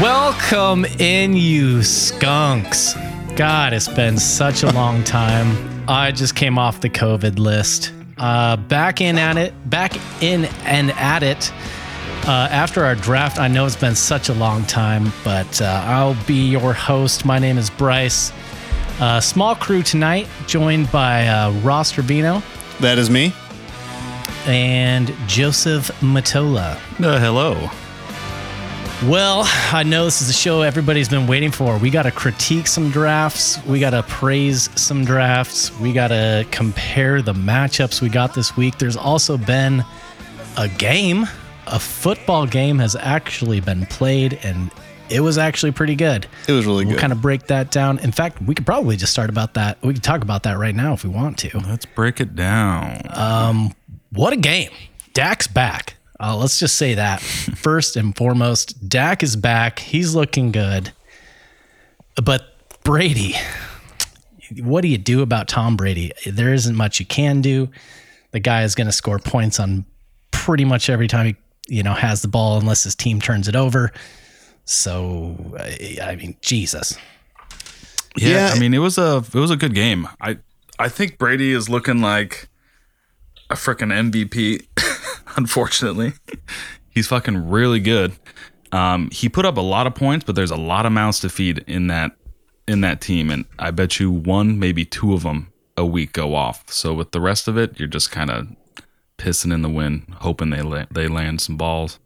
Welcome in, you skunks. God, it's been such a long time. I just came off the COVID list. Uh, back in at it, back in and at it. Uh, after our draft, I know it's been such a long time, but uh, I'll be your host. My name is Bryce. Uh, small crew tonight, joined by uh, Ross Trevino That is me. and Joseph Matola. Uh, hello. Well, I know this is a show everybody's been waiting for. We got to critique some drafts. We got to praise some drafts. We got to compare the matchups we got this week. There's also been a game. A football game has actually been played, and it was actually pretty good. It was really We'll good. kind of break that down. In fact, we could probably just start about that. We could talk about that right now if we want to. Let's break it down. Um, What a game. Dak's back. Uh, let's just say that. First and foremost, Dak is back. He's looking good. But Brady, what do you do about Tom Brady? There isn't much you can do. The guy is going to score points on pretty much every time he, you know, has the ball unless his team turns it over. So, I I mean, Jesus. yeah, yeah. I mean it was a it was a good game. I I think Brady is looking like a freaking MVP. unfortunately, he's fucking really good. Um, he put up a lot of points, but there's a lot of mouths to feed in that in that team, and I bet you one, maybe two of them a week go off. So with the rest of it, you're just kind of pissing in the wind, hoping they la- they land some balls.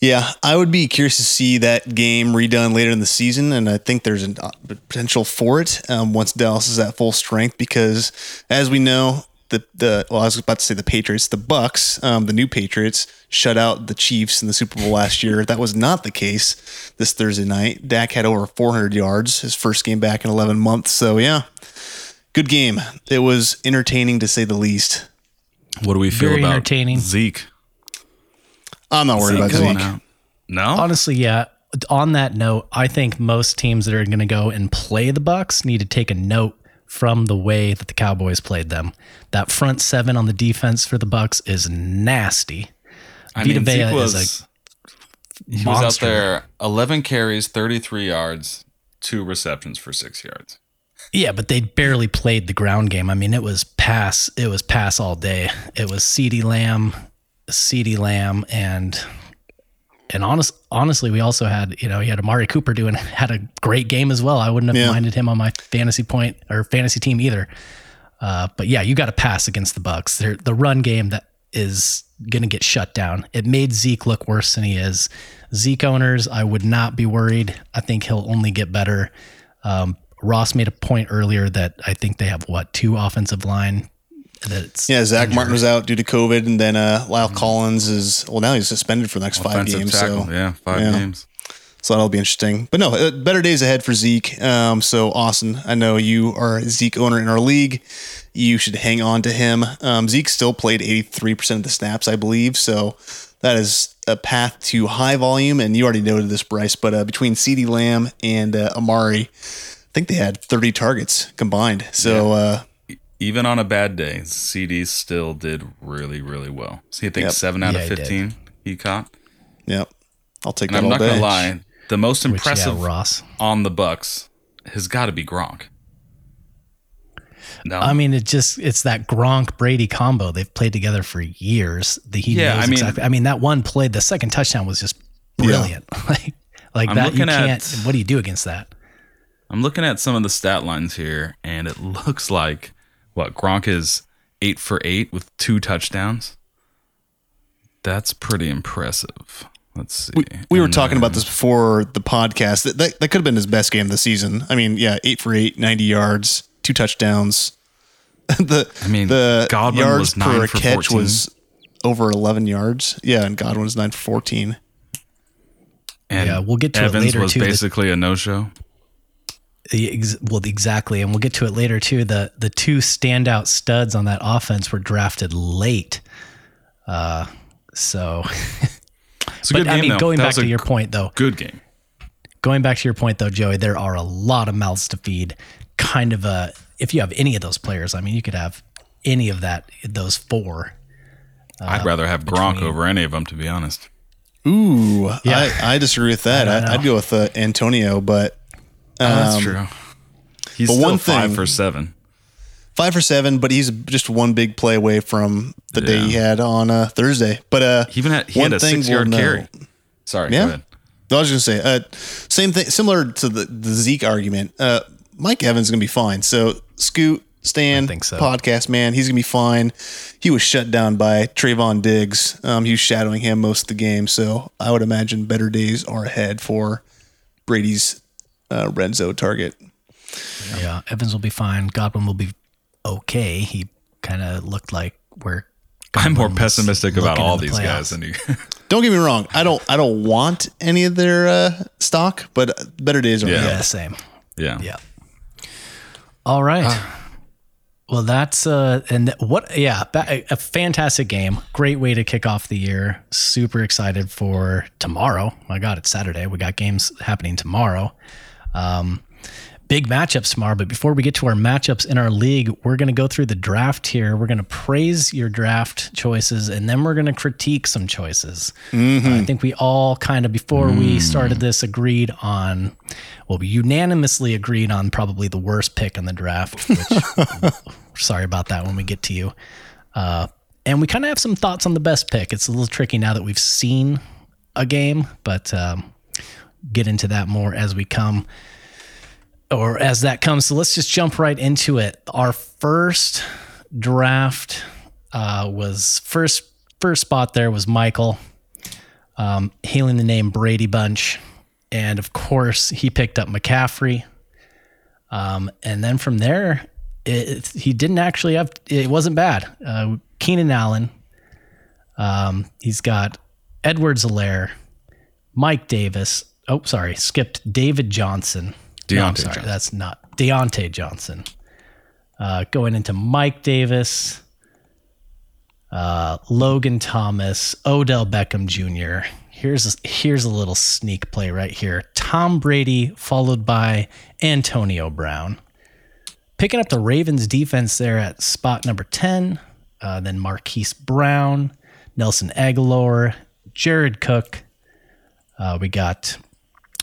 Yeah, I would be curious to see that game redone later in the season, and I think there's a potential for it um, once Dallas is at full strength. Because as we know, the the well, I was about to say the Patriots, the Bucks, um, the new Patriots shut out the Chiefs in the Super Bowl last year. That was not the case this Thursday night. Dak had over 400 yards, his first game back in 11 months. So yeah, good game. It was entertaining to say the least. What do we feel Very about entertaining. Zeke? I'm not worried about going Zeke. No, Honestly, yeah. On that note, I think most teams that are going to go and play the Bucks need to take a note from the way that the Cowboys played them. That front seven on the defense for the Bucks is nasty. I Vita mean, Vea Zeke is was he was out there 11 carries, 33 yards, two receptions for six yards. Yeah, but they barely played the ground game. I mean, it was pass. It was pass all day. It was CeeDee Lamb, CeeDee Lamb, and and honest, honestly, we also had you know he had Amari Cooper doing had a great game as well. I wouldn't have Yeah. minded him on my fantasy point or fantasy team either. Uh, but yeah, you got to pass against the Bucks. They're, the run game that is going to get shut down. It made Zeke look worse than he is. Zeke owners, I would not be worried. I think he'll only get better. Um, Ross made a point earlier that I think they have what two offensive line. That's Yeah, Zack Martin was out due to COVID, and then uh, La'el Collins is well now he's suspended for the next five games. tackle. So yeah, five yeah. games. so that'll be interesting. But no, uh, better days ahead for Zeke. Um, so Austin, I know you are a Zeke owner in our league. You should hang on to him. Um, Zeke still played eighty three percent of the snaps, I believe. So that is a path to high volume. And you already noted this, Bryce. But uh, between CeeDee Lamb and uh, Amari, I think they had thirty targets combined. So. Uh, Even on a bad day, CeeDee still did really, really well. So you think Yep. seven out Yeah, of fifteen he caught. Yep. I'll take And that I'm all not day. gonna lie, the most which yeah, impressive Ross. on the Bucks has got to be Gronk. No, I mean, it just it's that Gronk Brady combo. They've played together for years. The he Yeah, knows I mean- exactly. I mean, that one play, the second touchdown was just brilliant. like like I'm that, you can't. what do you do against that? I'm looking at some of the stat lines here, and it looks like what Gronk is eight for eight with two touchdowns. That's pretty impressive. Let's see. We, we were And talking about this before the podcast. That, that, that could have been his best game of the season. I mean, yeah, eight for eight, 90 yards, two touchdowns. the I mean, the Godwin yards was nine per for catch 14. was over 11 yards. Yeah, and Godwin's was nine for 14. And Yeah, we'll get to it Evans later, was too, that- basically a no-show. The ex- well, exactly, and we'll get to it later too. The the two standout studs on that offense were drafted late. Uh, so, It's a but good I mean, though. going That back to your point though, good game. going back to your point though, Joey, there are a lot of mouths to feed. Kind of a if you have any of those players, I mean, you could have any of that those four. I'd rather have Gronk over any of them, to be honest. Ooh, Yeah. I, I disagree with that. I I, I'd go with uh, Antonio, but Oh, that's Um, true. He's but still one five thing- for seven. five for seven. But he's just one big play away from the day he had on uh, Thursday. But uh, He even had he one had a thing six yard we'll carry. Sorry, Yeah. go ahead. I was going to say, uh, same thing, similar to the, the Zeke argument. Uh, Mike Evans is going to be fine. So, Scoot, Stan, think so. podcast man, he's going to be fine. He was shut down by Trevon Diggs. Um, he was shadowing him most of the game. So, I would imagine better days are ahead for Brady's uh, red zone target. Yeah, Evans will be fine. Godwin will be okay. He kind of looked like we're. I'm more pessimistic about all the these guys playoffs. than you. Don't get me wrong. I don't. I don't want any of their uh, stock, but better days are Yeah. ahead. Yeah, same. yeah. Yeah. All right. Ah. well, that's uh, and what? Yeah, ba- a fantastic game. Great way to kick off the year. Super excited for tomorrow. My God, it's Saturday. We got games happening tomorrow. Um, big matchups tomorrow. But before we get to our matchups in our league, we're going to go through the draft here. We're going to praise your draft choices, and then we're going to critique some choices. Uh, I think we all kind of before we started this agreed on. Well, we unanimously agreed on probably the worst pick in the draft. Which, sorry about that when we get to you. Uh, and we kind of have some thoughts on the best pick. It's a little tricky now that we've seen a game, but um, get into that more as we come or as that comes. So let's just jump right into it. Our first draft uh, was first first spot there was Michael, um, hailing the name Brady Bunch, and of course he picked up McCaffrey. Um, and then from there, it, he didn't actually have. It wasn't bad. Uh, Keenan Allen. Um, he's got Edwards-Helaire, Mike Davis. Oh, sorry, skipped David Johnson. No, I'm sorry, Johnson. that's not Diontae Johnson. Uh, going into Mike Davis, uh, Logan Thomas, Odell Beckham Jr. Here's a, here's a little sneak play right here. Tom Brady followed by Antonio Brown. Picking up the Ravens defense there at spot number 10. Uh, then Marquise Brown, Nelson Agholor, Jared Cook. Uh, we got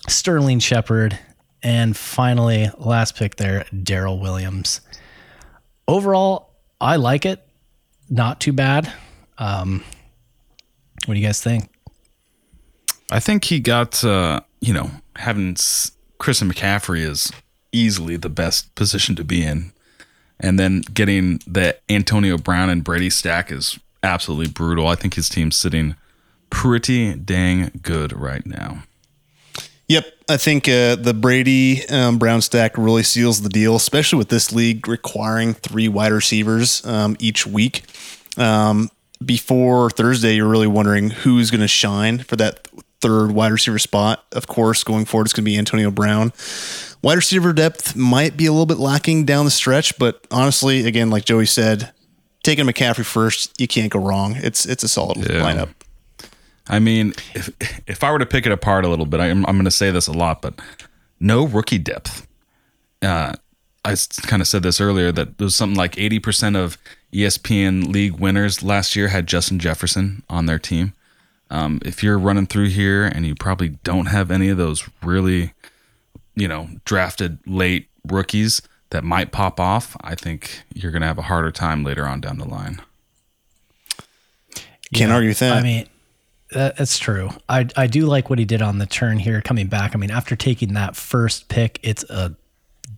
Sterling Shepard, and finally, last pick there, Darrel Williams. Overall, I like it. Not too bad. Um, what do you guys think? I think he got, uh, you know, having Chris and McCaffrey is easily the best position to be in. And then getting the Antonio Brown and Brady stack is absolutely brutal. I think his team's sitting pretty dang good right now. Yep, I think uh, the Brady um, Brown stack really seals the deal, especially with this league requiring three wide receivers um, each week. Um, before Thursday, you're really wondering who's going to shine for that third wide receiver spot. Of course, going forward, it's going to be Antonio Brown. Wide receiver depth might be a little bit lacking down the stretch, but honestly, again, like Joey said, taking McCaffrey first, you can't go wrong. It's it's a solid lineup. I mean, if if I were to pick it apart a little bit, I'm I'm going to say this a lot, but no rookie depth. Uh, I kind of said this earlier that there was something like 80% of ESPN league winners last year had Justin Jefferson on their team. Um, if you're running through here and you probably don't have any of those really, you know, drafted late rookies that might pop off, I think you're going to have a harder time later on down the line. Can't argue with that. I mean, that, that's true. I I do like what he did on the turn here, coming back. I mean, after taking that first pick, it's a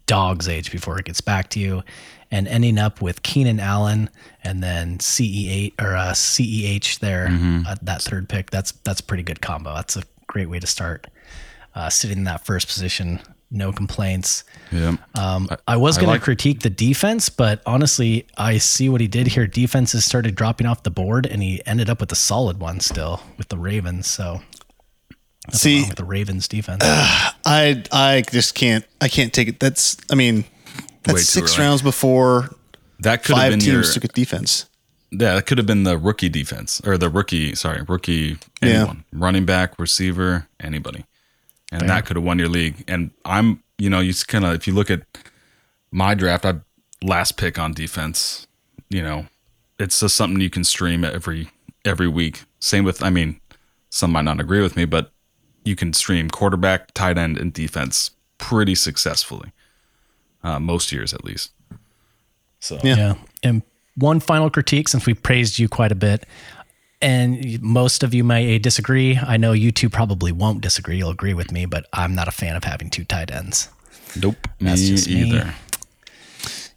dog's age before it gets back to you, and ending up with Keenan Allen and then CE8 or uh, CEH there, uh, that third pick. That's that's a pretty good combo. That's a great way to start. Uh, sitting in that first position, no complaints. Yeah. Um, I was going like- to critique the defense, but honestly, I see what he did here. Defenses started dropping off the board, and he ended up with a solid one still with the Ravens. So, nothing See, wrong with the Ravens defense. I I just can't I can't take it. That's I mean that's Way six rounds before That could have five been teams your, took a defense. Yeah, that could have been the rookie defense or the rookie, sorry, rookie Yeah. running back, receiver, anybody, and that could have won your league. And I'm, you know, you kind of if you look at my draft, I last pick on defense. You know, it's just something you can stream every every week. Same with, I mean, some might not agree with me, but you can stream quarterback, tight end, and defense pretty successfully. Uh, most years, at least. So Yeah. Yeah. And one final critique, since we praised you quite a bit, and most of you may disagree. I know you two probably won't disagree. You'll agree with me, but I'm not a fan of having two tight ends. nope, That's me just me. either.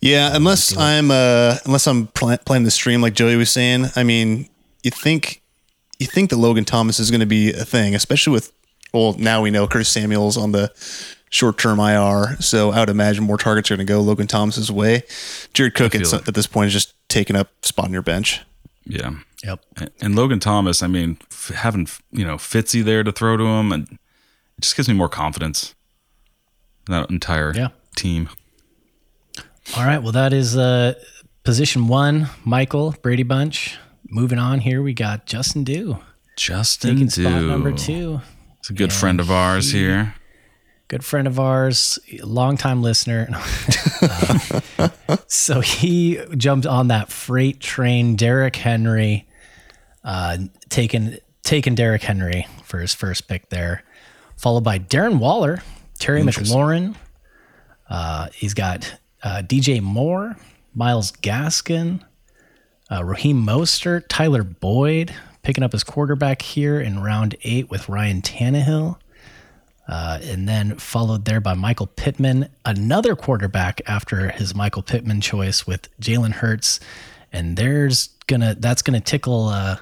Yeah, unless I'm uh unless I'm pl- playing the stream like Joey was saying. I mean, you think you think that Logan Thomas is going to be a thing, especially with well now we know Curtis Samuel's on the short term IR, so I would imagine more targets are going to go Logan Thomas's way. Jared Cook at, feel some- it. at this point is just taking up spot on your bench. Yeah. Yep. And- And Logan Thomas, I mean, f- having you know Fitzy there to throw to him, and it just gives me more confidence. That entire Yeah. team. All right. Well, that is uh, position one, Michael Brady Bunch. Moving on here, we got Justin Dew Justin taking spot Dew. number two. It's a good friend of ours here. good friend of ours, longtime listener. So he jumped on that freight train, Derrick Henry, uh, taking taking Derrick Henry for his first pick there, followed by Darren Waller, Terry McLaurin. Uh, he's got uh, DJ Moore, Myles Gaskin, uh, Raheem Mostert, Tyler Boyd, picking up his quarterback here in round eight with Ryan Tannehill Uh, and then followed there by Michael Pittman, another quarterback after his Michael Pittman choice with Jalen Hurts, and there's gonna that's gonna tickle. Uh,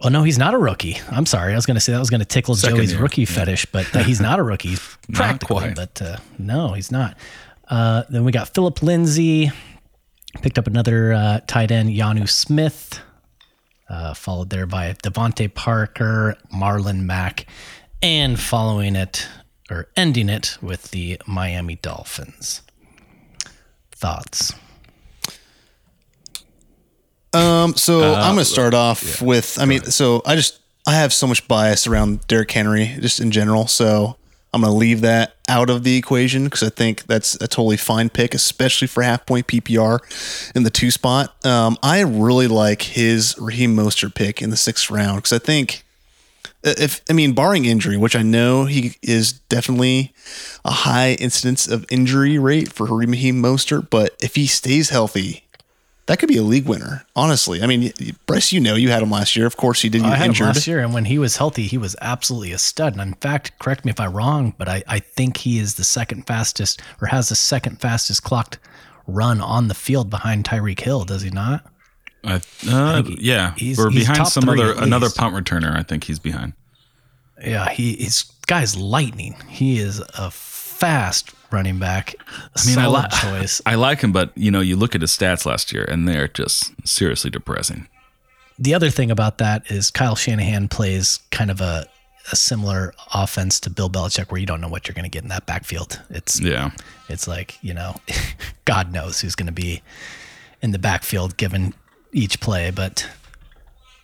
well, no, he's not a rookie. I'm sorry, I was gonna say that was gonna tickle Second Joey's year, rookie fetish, but he's not a rookie practically. quite. But uh, no, he's not. Uh, then we got Philip Lindsay, picked up another uh, tight end, Jonnu Smith, uh, followed there by DeVante Parker, Marlon Mack, and following it or ending it with the Miami Dolphins. Thoughts? Um, so Uh, I'm going to start off with. I mean, so I just I have so much bias around Derrick Henry just in general. So I'm going to leave that out of the equation because I think that's a totally fine pick, especially for half point PPR in the two spot. Um, I really like his Raheem Mostert pick in the sixth round because I think if I mean barring injury, which I know he is definitely a high incidence of injury rate for Raheem Mostert, but if he stays healthy, that could be a league winner. Honestly, I mean, Bryce, you know, you had him last year. Of course, he did. You I had injured. him last year, and when he was healthy, he was absolutely a stud. And in fact, correct me if I'm wrong, but I, I think he is the second fastest or has the second fastest clocked run on the field behind Tyreek Hill, does he not? I, uh, yeah, he's- we're he's behind top some three other another punt returner. I think he's behind. Yeah, he his guy's lightning. He is a fast running back. I mean, I, solid li- choice. I like him, but you know, you look at his stats last year, and they're just seriously depressing. the other thing about that is Kyle Shanahan plays kind of a, a similar offense to Bill Belichick, where you don't know what you're going to get in that backfield. It's Yeah, it's like you know, God knows who's going to be in the backfield given each play, but.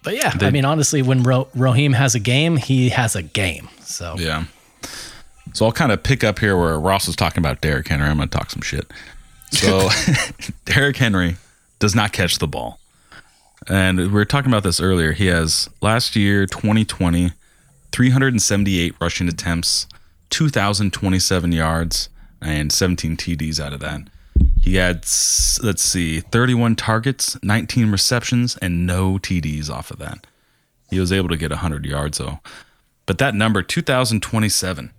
But yeah, I mean, honestly, when Ro- has a game, he has a game. So yeah. So I'll kind of pick up here where Ross was talking about Derrick Henry. I'm going to talk some shit. So Derrick Henry does not catch the ball. And we were talking about this earlier. He has last year, 2020, 378 rushing attempts, 2,027 yards, and 17 TDs out of that. He had, let's see, 31 targets, 19 receptions, and no TDs off of that. He was able to get 100 yards, though. But that number, 2,027,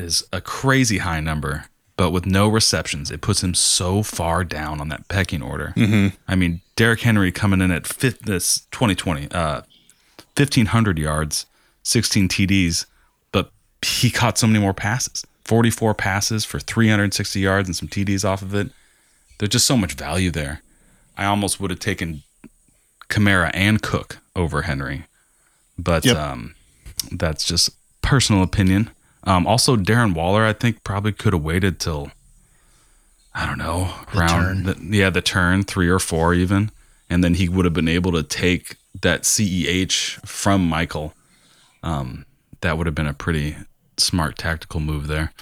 is a crazy high number. But with no receptions, it puts him so far down on that pecking order. I mean, Derrick Henry coming in at fifth, this 2020, uh, 1,500 yards, 16 TDs, but he caught so many more passes 44 passes for 360 yards and some TDs off of it. There's just so much value there. I almost would have taken Kamara and Cook over Henry, but Yep. um, that's just personal opinion. Um, also, Darren Waller, I think probably could have waited till I don't know around the, yeah the turn three or four even, and then he would have been able to take that CEH from Michael. Um, that would have been a pretty smart tactical move there.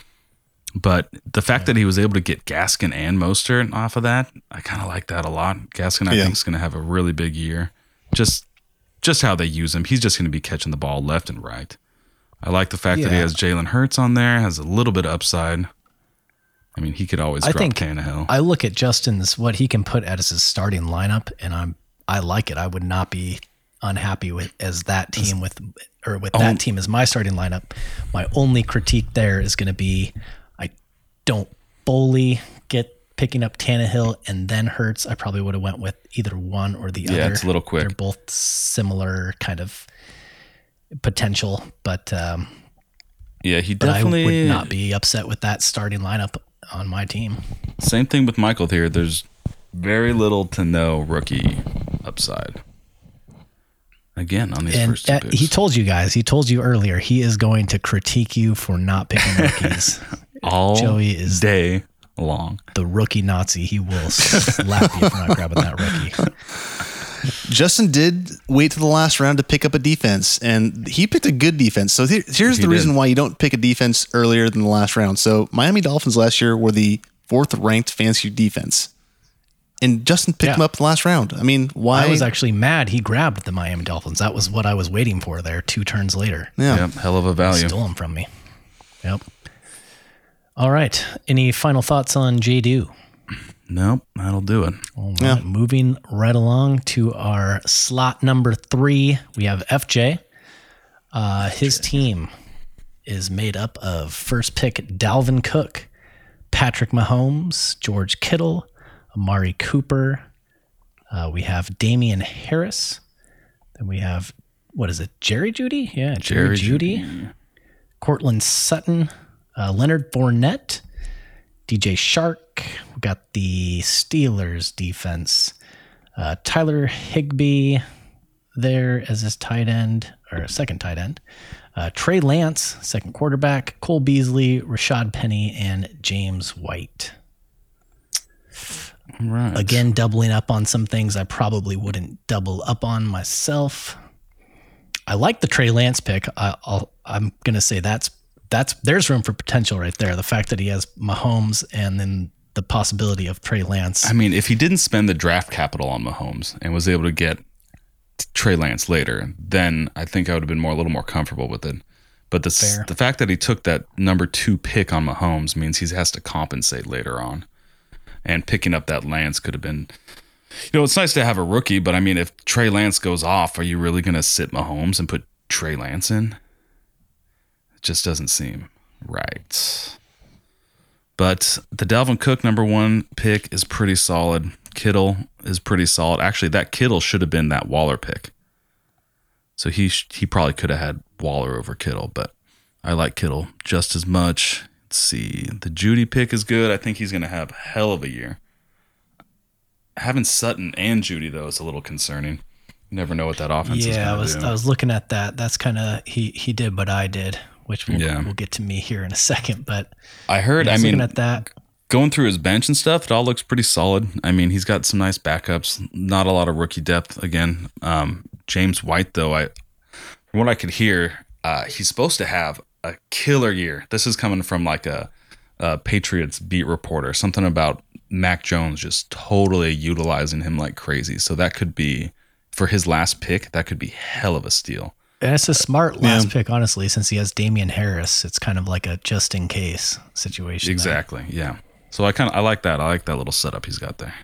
But the fact that he was able to get Gaskin and Mostert off of that, I kind of like that a lot. Gaskin, I Yeah. think, is going to have a really big year. Just just how they use him. He's just going to be catching the ball left and right. I like the fact that he has Jalen Hurts on there, has a little bit of upside. I mean, he could always I drop think Tannehill. I look at Justin's what he can put as his starting lineup, and I'm I like it. I would not be unhappy with as that team with or with Oh. that team as my starting lineup. My only critique there is going to be I don't fully get picking up Tannehill and then Hurts. I probably would have went with either one or the Yeah, other. it's a little quick. They're both similar kind of potential, but um, yeah, he definitely I would not be upset with that starting lineup on my team. Same thing with Michael here. There's very little to no rookie upside. Again, on these And first two picks. he told you guys, he told you earlier, he is going to critique you for not picking rookies. all Joey is- day long. the rookie Nazi. He will slap you for not grabbing that rookie. Justin did wait to the last round to pick up a defense, and he picked a good defense. So here- here's He the did. reason why you don't pick a defense earlier than the last round. So Miami Dolphins last year were the fourth ranked fantasy defense, and Justin picked Yeah. them up the last round. I mean, why? I was actually mad he grabbed the Miami Dolphins. That was what I was waiting for there two turns later. yeah. Yep, hell of a value. He Stole them from me. Yep. All right. Any final thoughts on J. Do? Nope, that'll do it. All right, Yeah. Moving right along to our slot number three, we have FJ. Uh, his team is made up of first pick Dalvin Cook, Patrick Mahomes, George Kittle, Amari Cooper. Uh, we have Damien Harris. Then we have, what is it, Jerry Jeudy? Yeah, Jerry, Jerry Jeudy. Courtland Sutton, uh, Leonard Fournette, DJ Chark. We got the Steelers defense. Uh, Tyler Higbee there as his tight end or second tight end. Uh, Trey Lance, second quarterback. Cole Beasley, Rashad Penny, and James White. Right. Again, doubling up on some things I probably wouldn't double up on myself. I like the Trey Lance pick. I, I'll, I'm gonna say that's that's there's room for potential right there. The fact that he has Mahomes and then the possibility of Trey Lance. I mean, if he didn't spend the draft capital on Mahomes and was able to get Trey Lance later, then I think I would have been more a little more comfortable with it. But the Fair. the fact that he took that number two pick on Mahomes means he has to compensate later on, and picking up that Lance could have been. You know, it's nice to have a rookie, but I mean, if Trey Lance goes off, are you really going to sit Mahomes and put Trey Lance in? It just doesn't seem right. But the Dalvin Cook number one pick is pretty solid. Kittle is pretty solid. Actually, that Kittle should have been that Waller pick. So he sh- he probably could have had Waller over Kittle, but I like Kittle just as much. Let's see. The Jeudy pick is good. I think he's going to have a hell of a year. Having Sutton and Jeudy though is a little concerning. You never know what that offense is yeah, I was do. I was looking at that. That's kind of he he did, what I did, which we'll, Yeah. we'll get to me here in a second. But I heard. I I mean, at that. going through his bench and stuff, it all looks pretty solid. I mean, he's got some nice backups. Not a lot of rookie depth again. Um, James White, though, I from what I could hear, uh, he's supposed to have a killer year. This is coming from like a, a Patriots beat reporter. Something about Mac Jones just totally utilizing him like crazy. So that could be for his last pick. That could be hell of a steal. And it's a smart last pick, honestly, since he has Damien Harris. It's kind of like a just in case situation. there. Exactly. Yeah. So I kind of I like that. I like that little setup he's got there.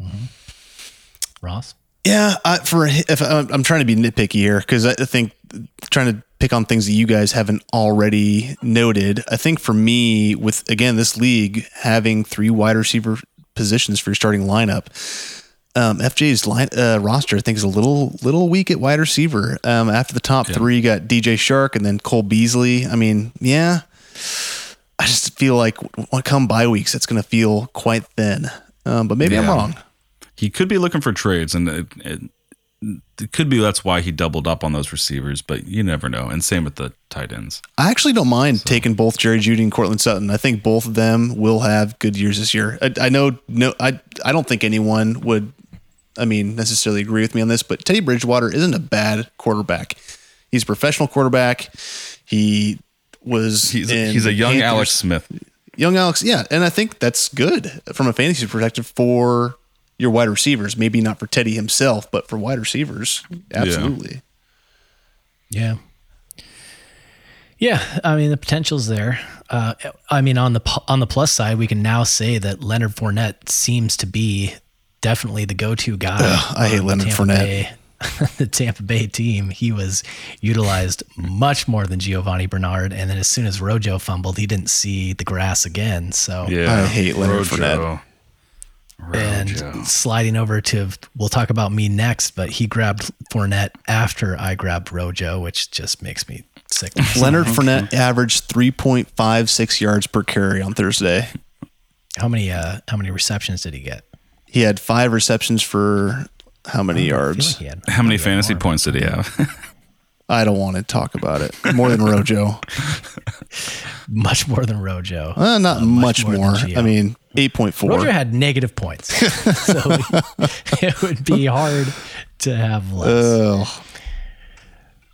Mm-hmm. Ross. Yeah, I, for if I'm I'm trying to be nitpicky here because I I think trying to pick on things that you guys haven't already noted. I think for me, with again this league having three wide receiver positions for your starting lineup, um, FJ's line uh, roster I think is a little little weak at wide receiver. Um, after the top three, you got DJ Chark and then Cole Beasley. I mean, yeah, I just feel like when come bye weeks, it's going to feel quite thin. Um, but maybe I'm wrong. he could be looking for trades, and it, it, it could be that's why he doubled up on those receivers. But you never know. And same with the tight ends. I actually don't mind taking both Jerry Jeudy and Courtland Sutton. I think both of them will have good years this year. I, I know no, I I don't think anyone would, I mean, necessarily agree with me on this, but Teddy Bridgewater isn't a bad quarterback. He's a professional quarterback. He was He's in he's a young Panthers- Alex Smith. young Alex, yeah, and I think that's good from a fantasy perspective for your wide receivers. Maybe not for Teddy himself, but for wide receivers, absolutely. Yeah. Yeah, I mean the potential's there. Uh, I mean on the on the plus side, we can now say that Leonard Fournette seems to be definitely the go-to guy. Ugh, I hate Leonard Tampa Fournette. Bay- the Tampa Bay team, he was utilized much more than Giovani Bernard, and then as soon as Rojo fumbled, he didn't see the grass again. So Yeah. I hate Leonard Rojo. Fournette. and sliding over to we'll talk about me next, but he grabbed Fournette after I grabbed Rojo, which just makes me sick. Leonard Fournette averaged 3.56 yards per carry on Thursday. How many uh how many receptions did he get? He had five receptions for how many I yards? like had- How many fantasy more. points did he have? I don't want to talk about it. More than Rojo. Much more than Rojo. Uh, not much, more more. I mean, 8.4. Rojo had negative points, so it would be hard to have less. Ugh.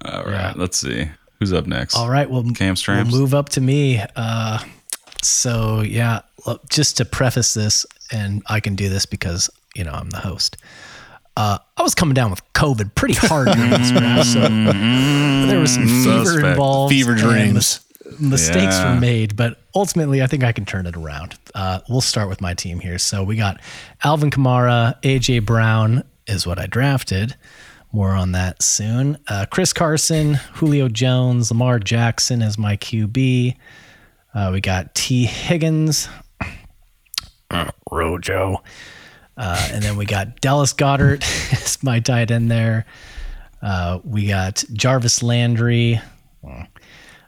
All right. Let's see. Who's up next? All right, well, Cam we'll move up to me. Uh, so yeah, look, just to preface this, and I can do this because you know I'm the host. Uh, I was coming down with COVID pretty hard during this draft, so there was some fever Suspect. involved. Fever dreams. mis- mistakes Yeah. were made, but ultimately, I think I can turn it around. Uh, we'll start with my team here. So we got Alvin Kamara, AJ Brown is what I drafted. More on that soon. Uh, Chris Carson, Julio Jones, Lamar Jackson as my QB. Uh, we got Tee Higgins, Rojo. Uh, and then we got Dallas Goedert as my tight end there. Uh, we got Jarvis Landry,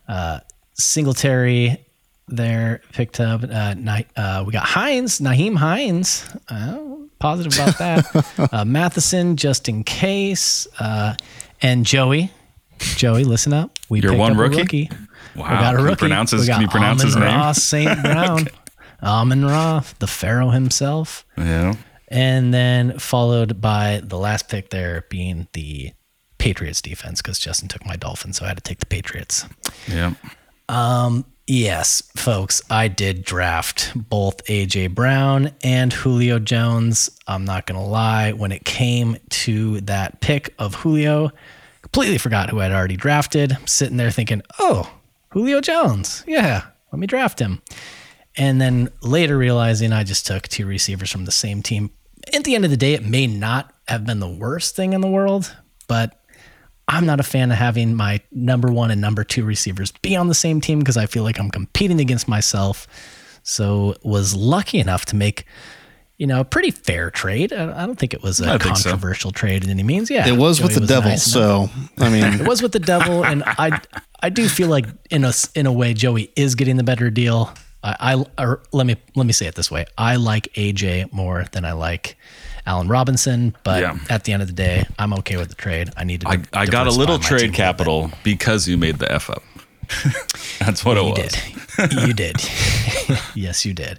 uh, Singletary there picked up. Uh, uh, we got Hines, Nyheim Hines. Uh, positive about that. uh, Mattison, just in case. Uh, and Joey. Joey, listen up. We Your picked one up a rookie? rookie. Wow. We got a Can you pronounce his- we got can you pronounce his name? Ra St. Brown. Amon Ra, the Pharaoh himself. Yeah. And then followed by the last pick there being the Patriots defense because Justin took my Dolphins, so I had to take the Patriots. Yeah. Um, Yes, folks, I did draft both AJ Brown and Julio Jones. I'm not going to lie, when it came to that pick of Julio, completely forgot who I'd already drafted. Sitting there thinking, oh, Julio Jones. Yeah, let me draft him. And then later realizing I just took two receivers from the same team. At the end of the day, it may not have been the worst thing in the world, but I'm not a fan of having my number one and number two receivers be on the same team because I feel like I'm competing against myself. So was lucky enough to make, you know, a pretty fair trade. I I don't think it was a think so. controversial trade in any means. Yeah, It was with Joey the devil. nice so, I mean, it was with the devil, and I I do feel like in a s- in a way Joey is getting the better deal. I, I or let me let me say it this way: I like AJ more than I like Allen Robinson, but Yeah. at the end of the day, I'm okay with the trade. I need to. I, I got a little trade a little bit. capital because you made the F up. That's what it You was. did. you did. yes, you did.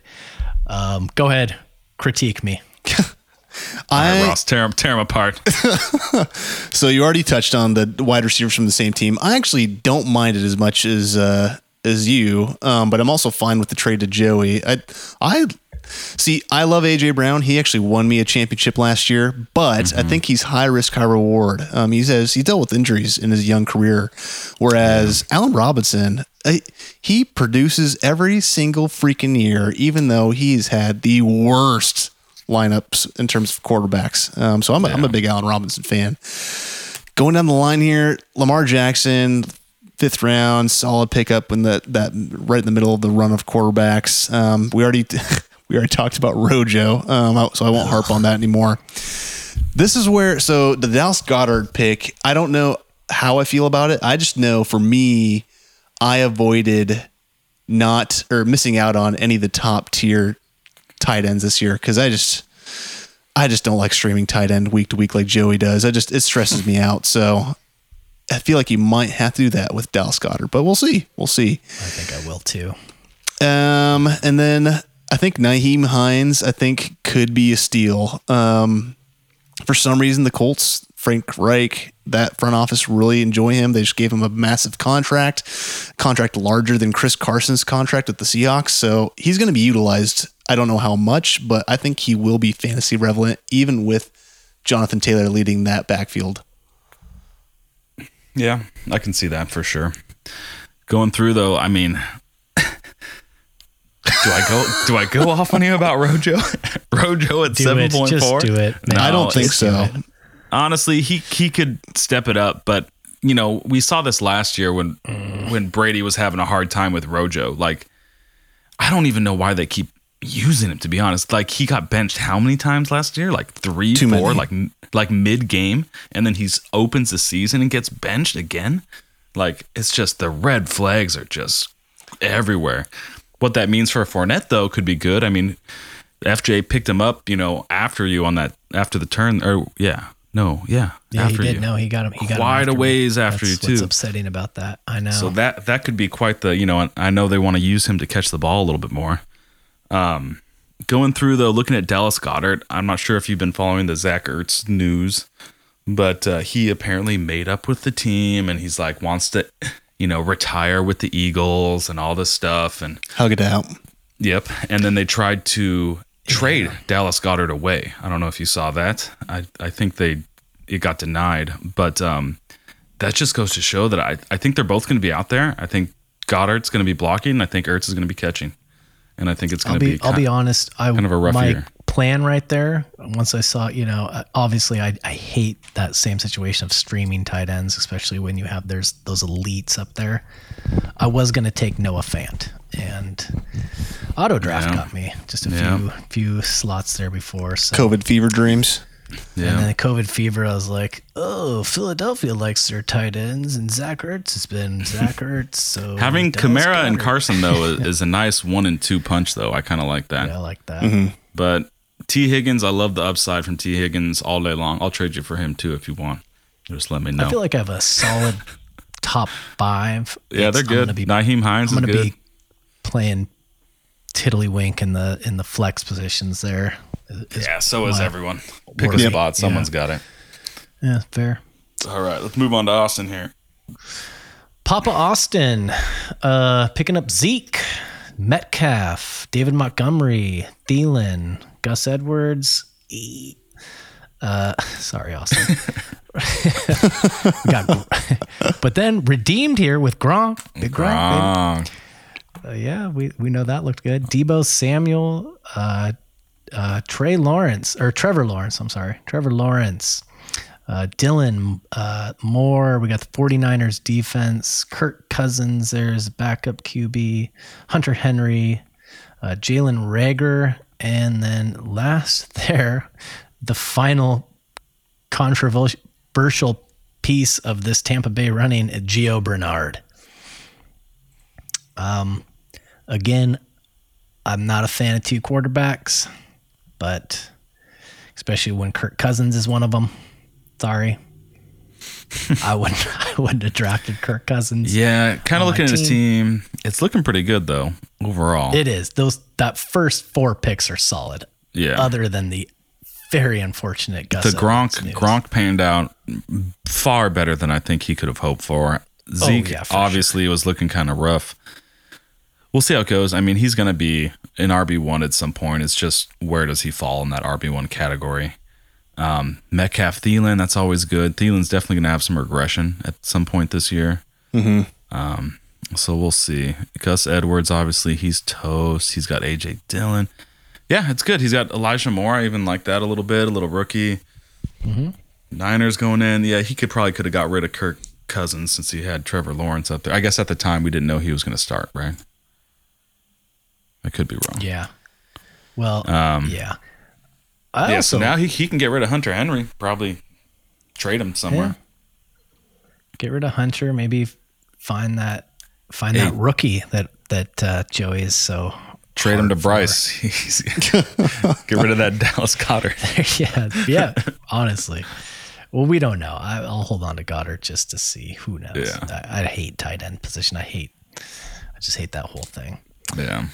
Um, go ahead, critique me. All right, I Ross, tear 'em- tear 'em apart. so you already touched on the wide receivers from the same team. I actually don't mind it as much as uh, as you, um, but I'm also fine with the trade to Joey. I I see. I love AJ Brown. He actually won me a championship last year, but I think he's high risk, high reward. Um, he says he dealt with injuries in his young career, whereas Allen Robinson. I, he produces every single freaking year, even though he's had the worst lineups in terms of quarterbacks. Um, so I'm a, I'm a big Allen Robinson fan. Going down the line here, Lamar Jackson, fifth round, solid pickup in the that right in the middle of the run of quarterbacks. Um, we already we already talked about Rojo, um, so I won't harp on that anymore. This is where so the Dallas Goedert pick. I don't know how I feel about it. I just know for me, I avoided not or missing out on any of the top tier tight ends this year because I just I just don't like streaming tight end week to week like Joey does. I just it stresses me out. So I feel like you might have to do that with Dallas Goedert, but we'll see. We'll see. I think I will too. Um, and then I think Nyheim Hines, I think could be a steal. Um, for some reason, the Colts, Frank Reich, that front office really enjoy him. They just gave him a massive contract, contract larger than Chris Carson's contract with the Seahawks. So he's going to be utilized. I don't know how much, but I think he will be fantasy relevant, even with Jonathan Taylor leading that backfield. Yeah, I can see that for sure. Going through though, I mean, do I go? Do I go off on you about Rojo? Rojo at seven point four. do it. man. I don't think do so. honestly, he he could step it up, but you know, we saw this last year when when Brady was having a hard time with Rojo. Like, I don't even know why they keep using him. To be honest, like he got benched how many times last year? Like three, Too four, many. like like mid game, and then he's opens the season and gets benched again. Like it's just the red flags are just everywhere. What that means for Fournette though could be good. I mean, FJ picked him up, you know, after you on that after the turn, or yeah, no, yeah, Yeah, he did. you. No, he got him. He got him Quite a after me. ways after That's you, What's too. upsetting about that? I know. So that that could be quite the you know. I know they want to use him to catch the ball a little bit more. Um, going through though, looking at Dallas Goedert, I'm not sure if you've been following the Zach Ertz news, but uh, he apparently made up with the team and he's like wants to, you know, retire with the Eagles and all this stuff and Hug it out. Yep. And then they tried to trade Dallas Goedert away. I don't know if you saw that. I, I think they it got denied. But um, that just goes to show that I, I think they're both going to be out there. I think Goedert's going to be blocking. I think Ertz is going to be catching. And I think it's going to be, be. I'll be honest. I kind of a rough my year. plan right there. Once I saw, you know, uh, obviously I I hate that same situation of streaming tight ends, especially when you have there's those elites up there. I was gonna take Noah Fant and auto draft Yeah. got me just a Yeah. few few slots there before. So COVID fever dreams. And then the COVID fever, I was like, oh, Philadelphia likes their tight ends, and Zach Ertz has been Zach Ertz. So Having Dallas Kamara and Carson, though, is, is a nice one and two punch, though. I kind of like that. yeah, I like that. Mm-hmm. But Tee Higgins, I love the upside from Tee Higgins all day long. I'll trade you for him, too, if you want. Just let me know. I feel like I have a solid top five. yeah, It's- they're I'm good. gonna be, Nyheim Hines I'm is gonna good. be playing tiddlywink in the in the flex positions there. Yeah, so is everyone. Pick a spot. Someone's got it. Yeah, fair. All right, let's move on to Austin here. Papa Austin, uh, picking up Zeke, Metcalf, David Montgomery, Thielen, Gus Edwards. E- Uh, sorry, Austin. Got, but then redeemed here with Gronk. Big Gronk. Wrong. Uh, yeah, we, we know that looked good. Deebo Samuel, uh, uh, Trey Lawrence, or Trevor Lawrence, I'm sorry. Trevor Lawrence, uh, Dylan uh, Moore. We got the 49ers defense. Kirk Cousins, there's backup QB. Hunter Henry, uh, Jalen Reagor. And then last there, the final controversial piece of this Tampa Bay running, Gio Bernard. Um, again, I'm not a fan of two quarterbacks, but especially when Kirk Cousins is one of them. Sorry. I wouldn't I wouldn't have drafted Kirk Cousins. Yeah, kind of looking at his team. It's looking pretty good though overall. It is. Those that first four picks are solid. yeah, Other than the very unfortunate Gus the Gronk. Gronk panned out far better than I think he could have hoped for. Zeke Oh, yeah, for obviously was looking kind of rough. We'll see how it goes. I mean, he's going to be an RB one at some point. It's just where does he fall in that RB one category? Um, Metcalf, Thielen, that's always good. Thielen's definitely going to have some regression at some point this year. Um, so we'll see. Gus Edwards, obviously, he's toast. He's got AJ Dillon. Yeah, it's good. He's got Elijah Moore. I even like that a little bit. A little rookie. Niners going in. Yeah, he could probably could have got rid of Kirk Cousins since he had Trevor Lawrence up there. I guess at the time we didn't know he was going to start, right? I could be wrong. Yeah. Well, Um, yeah. I yeah, also so now he, he can get rid of Hunter Henry. Probably trade him somewhere. get rid of Hunter. Maybe find that find Hey. that rookie that that uh, Joey is so Trade him to. Bryce. Get rid of that Dallas Goedert. yeah, yeah. honestly, well, we don't know. I, I'll hold on to Goedert just to see. Who knows? Yeah. I, I hate tight end position. I hate. I just hate that whole thing. Yeah.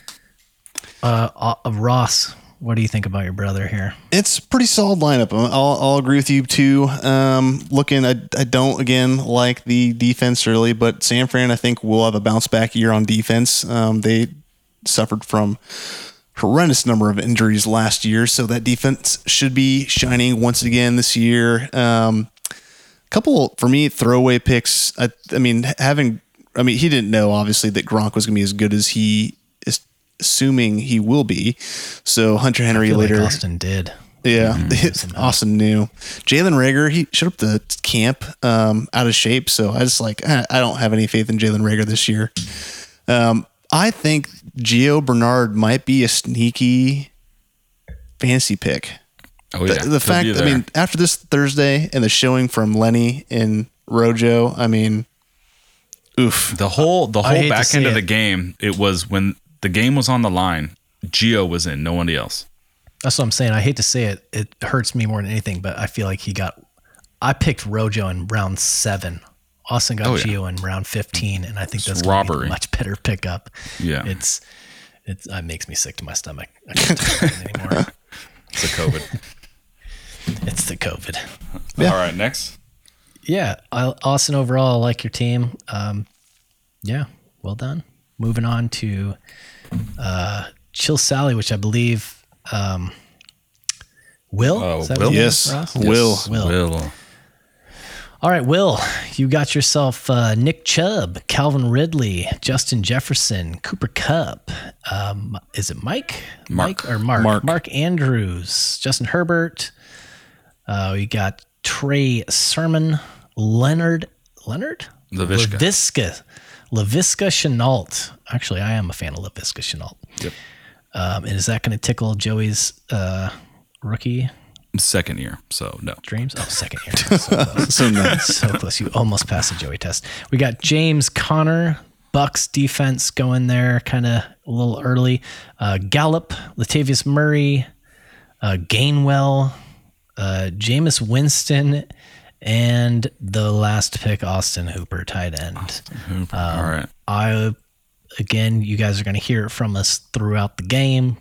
Uh, uh Ross, What do you think about your brother here? It's pretty solid lineup. I'll, I'll agree with you too. Um, looking, I, I don't again like the defense really, but San Fran I think will have a bounce back year on defense. Um, they suffered from horrendous number of injuries last year, so that defense should be shining once again this year. Um, couple for me throwaway picks. I, I mean, having I mean, he didn't know obviously that Gronk was going to be as good as he assuming he will be. So Hunter Henry I feel later. like Austin did. Yeah, Austin knew. Jalen Reagor, he showed up to camp um, out of shape. So I just like, I don't have any faith in Jalen Reagor this year. Um, I think Gio Bernard might be a sneaky fantasy pick. Oh yeah, The, the fact, I mean, after this Thursday and the showing from Lenny and Rojo, I mean, oof. the whole the whole back see end of the game, it was when the game was on the line. Gio was in, nobody else. That's what I'm saying. I hate to say it. It hurts me more than anything, but I feel like he got. I picked Rojo in round seven. Austin got Oh, yeah. Gio in round 15, and I think that's It's gonna be a robbery. much better pickup. Yeah. It's it's it makes me sick to my stomach. I can't take it anymore. It's the COVID. It's the COVID. All right, next. Yeah, I, Austin. Overall, I like your team. Um, yeah, well done. Moving on to uh, Chill Sally, which I believe um, Will. Oh, Is Will? his name, Yes, Will. Will. Will. All right, Will, you got yourself uh, Nick Chubb, Calvin Ridley, Justin Jefferson, Cooper Kupp. Um, is it Mike? Mark. Mike or Mark? Mark. Mark Andrews, Justin Herbert. Uh, we got Trey Sermon, Leonard, Leonard? LaVishka. Laviska. Laviska Shenault. Actually, I am a fan of Laviska Shenault. Yep. Um, and is that going to tickle Joey's uh, rookie Second year, so no. dreams? Oh, second year. So close. So so close. You almost passed the Joey test. We got James Conner, Bucks defense going there kind of a little early. Uh, Gallup, Latavius Murray, uh, Gainwell, uh, Jameis Winston, and the last pick, Austin Hooper, tight end. All right. I, again, you guys are going to hear it from us throughout the game.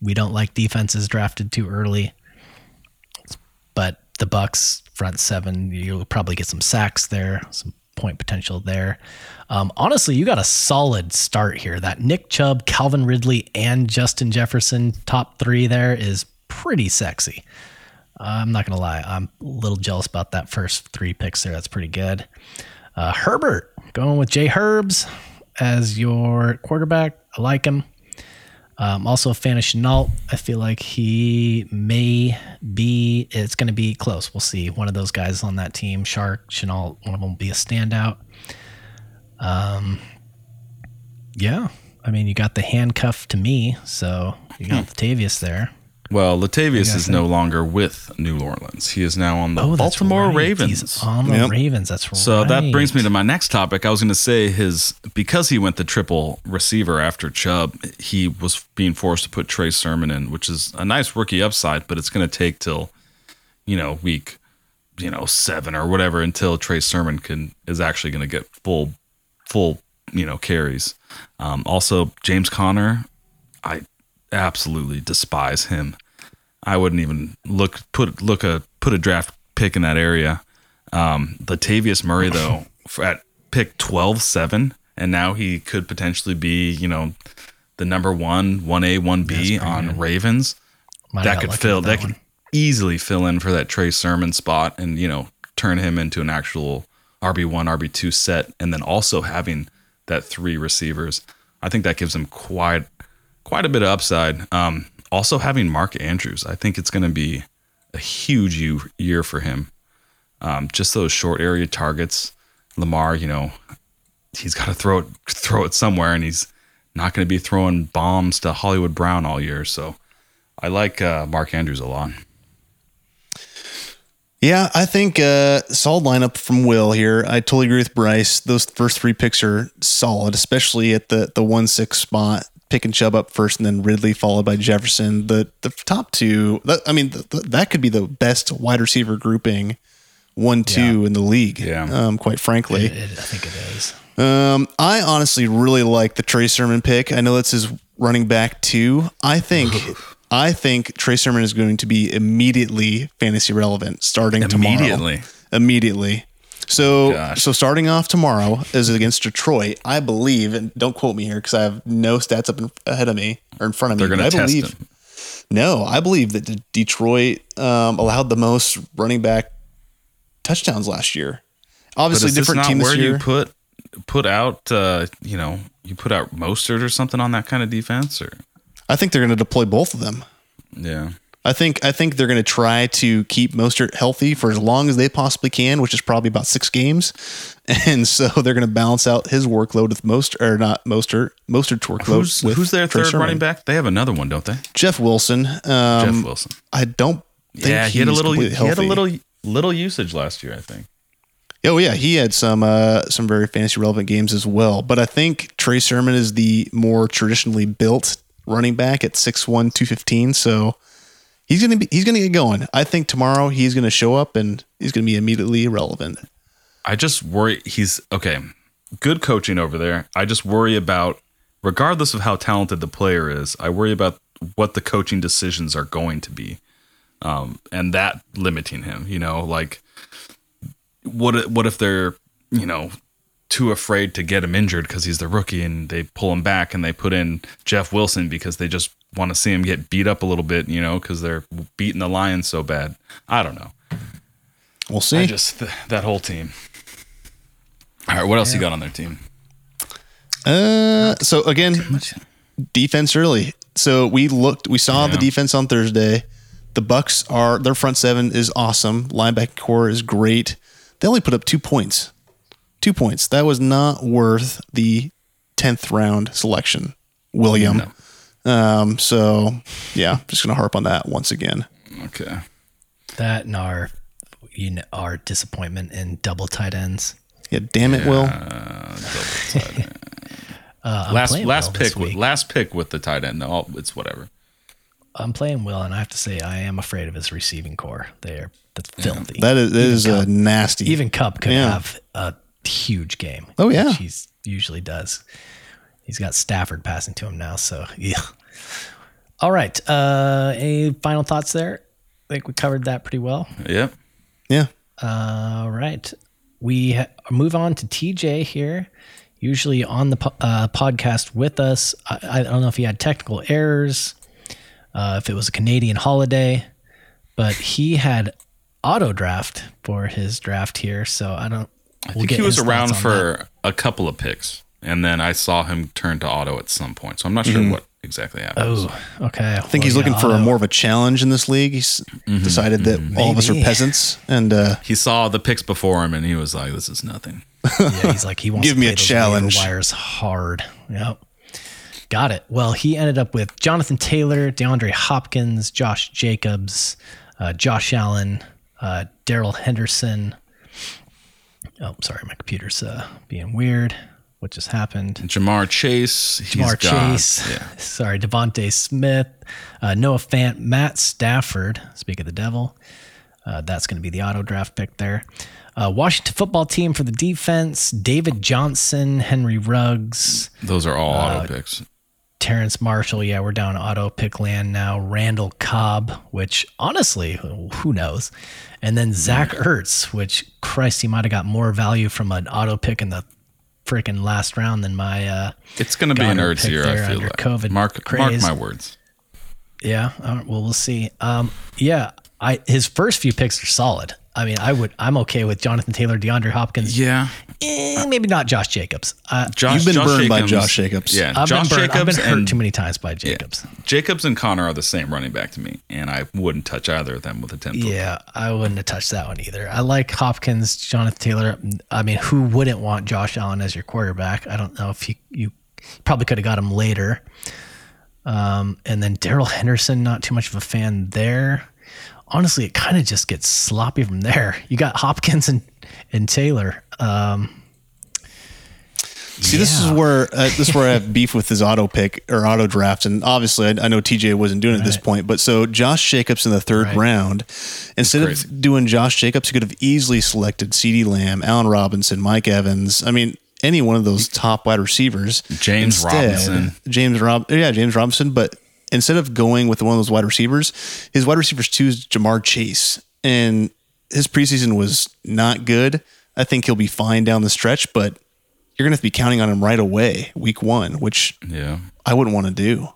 We don't like defenses drafted too early, but the Bucks front seven, you'll probably get some sacks there, some point potential there. Um, honestly, you got a solid start here. That Nick Chubb, Calvin Ridley, and Justin Jefferson top three there is pretty sexy. I'm not gonna lie, I'm a little jealous about that first three picks there. That's pretty good. Uh, Herbert going with Jay Herbs as your quarterback. I like him. Um, also, a fan of Shenault. I feel like he may be. It's going to be close. We'll see. One of those guys on that team, Chark, Shenault, one of them will be a standout. Um, yeah. I mean, you got the handcuff to me, so you got Latavius there. Well, Latavius guys is no longer with New Orleans. He is now on the Oh, Baltimore right. Ravens. He's on the Yep. Ravens. That's right. So that brings me to my next topic. I was going to say his because he went the triple receiver after Chubb, he was being forced to put Trey Sermon in, which is a nice rookie upside, but it's going to take till you know week you know seven or whatever until Trey Sermon can is actually going to get full full you know carries. Um, also, James Conner, I absolutely despise him. I wouldn't even look put look a put a draft pick in that area. Um, Latavius Murray though at pick 12 7 and now he could potentially be, you know, the number 1 1A 1B on Ravens. Might that could fill with that, could easily fill in for that Trey Sermon spot and, you know, turn him into an actual RB1 RB2 set and then also having that three receivers. I think that gives him quite quite a bit of upside. Um, also having Mark Andrews, I think it's going to be a huge year for him. Um, just those short area targets. Lamar, you know, he's got to throw it throw it somewhere, and he's not going to be throwing bombs to Hollywood Brown all year. So I like uh, Mark Andrews a lot. Yeah, I think uh, solid lineup from Will here. I totally agree with Bryce. Those first three picks are solid, especially at the the one six spot. Picking Chubb up first, and then Ridley followed by Jefferson. The the top two. That, I mean, th th- that could be the best wide receiver grouping one two in the league. Yeah. Um, quite frankly. It- it- I think it is. Um, I honestly really like the Trey Sermon pick. I know that's his running back too. I think I think Trey Sermon is going to be immediately fantasy relevant starting tomorrow. Immediately. Immediately. So Gosh. so starting off tomorrow is against Detroit. I believe, and don't quote me here because I have no stats up in, ahead of me or in front of They're me. going to I test believe him. no, I believe that Detroit um, allowed the most running back touchdowns last year. Obviously, different not team this where you put put out, uh, you know, you put out Mostert or something on that kind of defense, or I think they're going to deploy both of them. yeah, I think I think they're going to try to keep Mostert healthy for as long as they possibly can, which is probably about six games, and so they're going to balance out his workload with most or not Mostert Mostert's workload. who's with who's their third Sermon. running back? They have another one, don't they? Jeff Wilson. Um, Jeff Wilson. I don't. Think Yeah, he had a little. He had a little little usage last year, I think. Oh yeah, he had some uh, some very fantasy relevant games as well. But I think Trey Sermon is the more traditionally built running back at 6'1", 215. So he's gonna be he's gonna get going. I think tomorrow he's gonna show up and he's gonna be immediately relevant. I just worry he's okay. Good coaching over there. I just worry about, regardless of how talented the player is, I worry about what the coaching decisions are going to be, um, and that limiting him. You know, like what what if they're you know too afraid to get him injured because he's the rookie and they pull him back and they put in Jeff Wilson because they just want to see him get beat up a little bit. You know, because they're beating the Lions so bad. I don't know. We'll see. I just th- that whole team. All right, what else you got on their team? uh, so again, defense early. So we looked, we saw the defense on Thursday. The Bucks are their front seven is awesome. Linebacker core is great. They only put up two points. Two points. That was not worth the tenth round selection, William. Um, so yeah, just gonna harp on that once again. Okay. That and our, you know, our disappointment in double tight ends. Yeah, damn it, Will. Uh, last last Will pick with, last pick with the tight end. No, it's whatever. I'm playing Will, and I have to say I am afraid of his receiving core. There, that's filthy. That is that is a nasty. Even Kupp could Yeah. have a huge game. Oh, yeah. which he's usually does. He's got Stafford passing to him now, so yeah. All right. Uh, any final thoughts there? I think we covered that pretty well. Yeah. yeah. All right. We ha- move on to TJ here, usually on the po- uh, podcast with us. I, I don't know if he had technical errors, uh, if it was a Canadian holiday, but he had auto draft for his draft here. So I don't. I think he was around for a couple of picks, and then I saw him turn to auto at some point. So I'm not sure what exactly happened. Oh, okay. I think he's looking for a more of a challenge in this league. He's decided that all of us are peasants, and uh, He saw the picks before him, and he was like, "This is nothing." Yeah, he's like he wants Give to me play a those challenge. Wires hard. Yep. Got it. Well, he ended up with Jonathan Taylor, DeAndre Hopkins, Josh Jacobs, uh, Josh Allen, uh, Darrell Henderson. Oh, sorry, my computer's uh, being weird. What just happened? Ja'Marr Chase. He's Ja'Marr Chase. Yeah. Sorry, DeVonta Smith, uh, Noah Fant, Matt Stafford. Speak of the devil. Uh, that's going to be the auto draft pick there. Uh, Washington football team for the defense. David Johnson, Henry Ruggs, Those are all Uh, auto picks. Terrace Marshall. Yeah, we're down auto pick land now. Randall Cobb, which honestly, who knows? And then Zach Ertz, which Christ, he might have got more value from an auto pick in the freaking last round than my uh, It's going to be an Ertz year. I feel like. COVID mark mark my words. Yeah. Right, well, we'll see. Um, yeah. I his first few picks are solid. I mean, I would. I'm okay with Jonathan Taylor, DeAndre Hopkins. Yeah. Eh, maybe not Josh Jacobs. Uh, Josh, You've been Josh burned by Jacobs- Josh Jacobs. Yeah, I've Josh been burned, I've Jacobs been hurt and too many times by Jacobs. Jacobs and Conner are the same running back to me, and I wouldn't touch either of them with a ten foot. Yeah, I wouldn't have touched that one either. I like Hopkins, Jonathan Taylor. I mean, who wouldn't want Josh Allen as your quarterback? I don't know if you you probably could have got him later. Um, and then Darrell Henderson, not too much of a fan there. Honestly, it kind of just gets sloppy from there. You got Hopkins and and Taylor. Um, See, this is where uh, this is where I have beef with his auto pick or auto draft, and obviously I, I know TJ wasn't doing it at this point, but so Josh Jacobs in the third Right. round, instead of doing Josh Jacobs, he could have easily selected CeeDee Lamb, Allen Robinson, Mike Evans. I mean, any one of those top wide receivers. James Robinson. James Rob, yeah, James Robinson, but instead of going with one of those wide receivers, his wide receivers two is Ja'Marr Chase, and his preseason was not good. I think he'll be fine down the stretch, but you're gonna have to be counting on him right away, week one, which Yeah. I wouldn't want to do.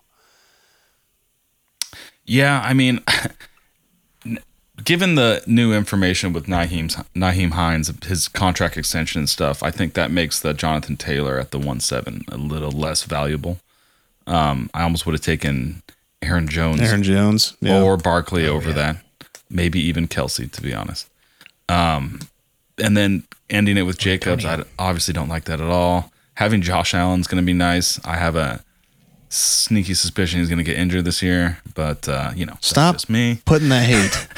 Yeah, I mean, given the new information with Nyheim's Nyheim Hines, his contract extension and stuff, I think that makes the Jonathan Taylor at the one seven a little less valuable. Um, I almost would have taken Aaron Jones Aaron Jones, yeah. or Barkley over that, maybe even Kelce, to be honest. Um, and then ending it with Jacobs, I obviously don't like that at all. Having Josh Allen's going to be nice. I have a sneaky suspicion he's going to get injured this year, but uh, you know, Stop just me. putting that hate.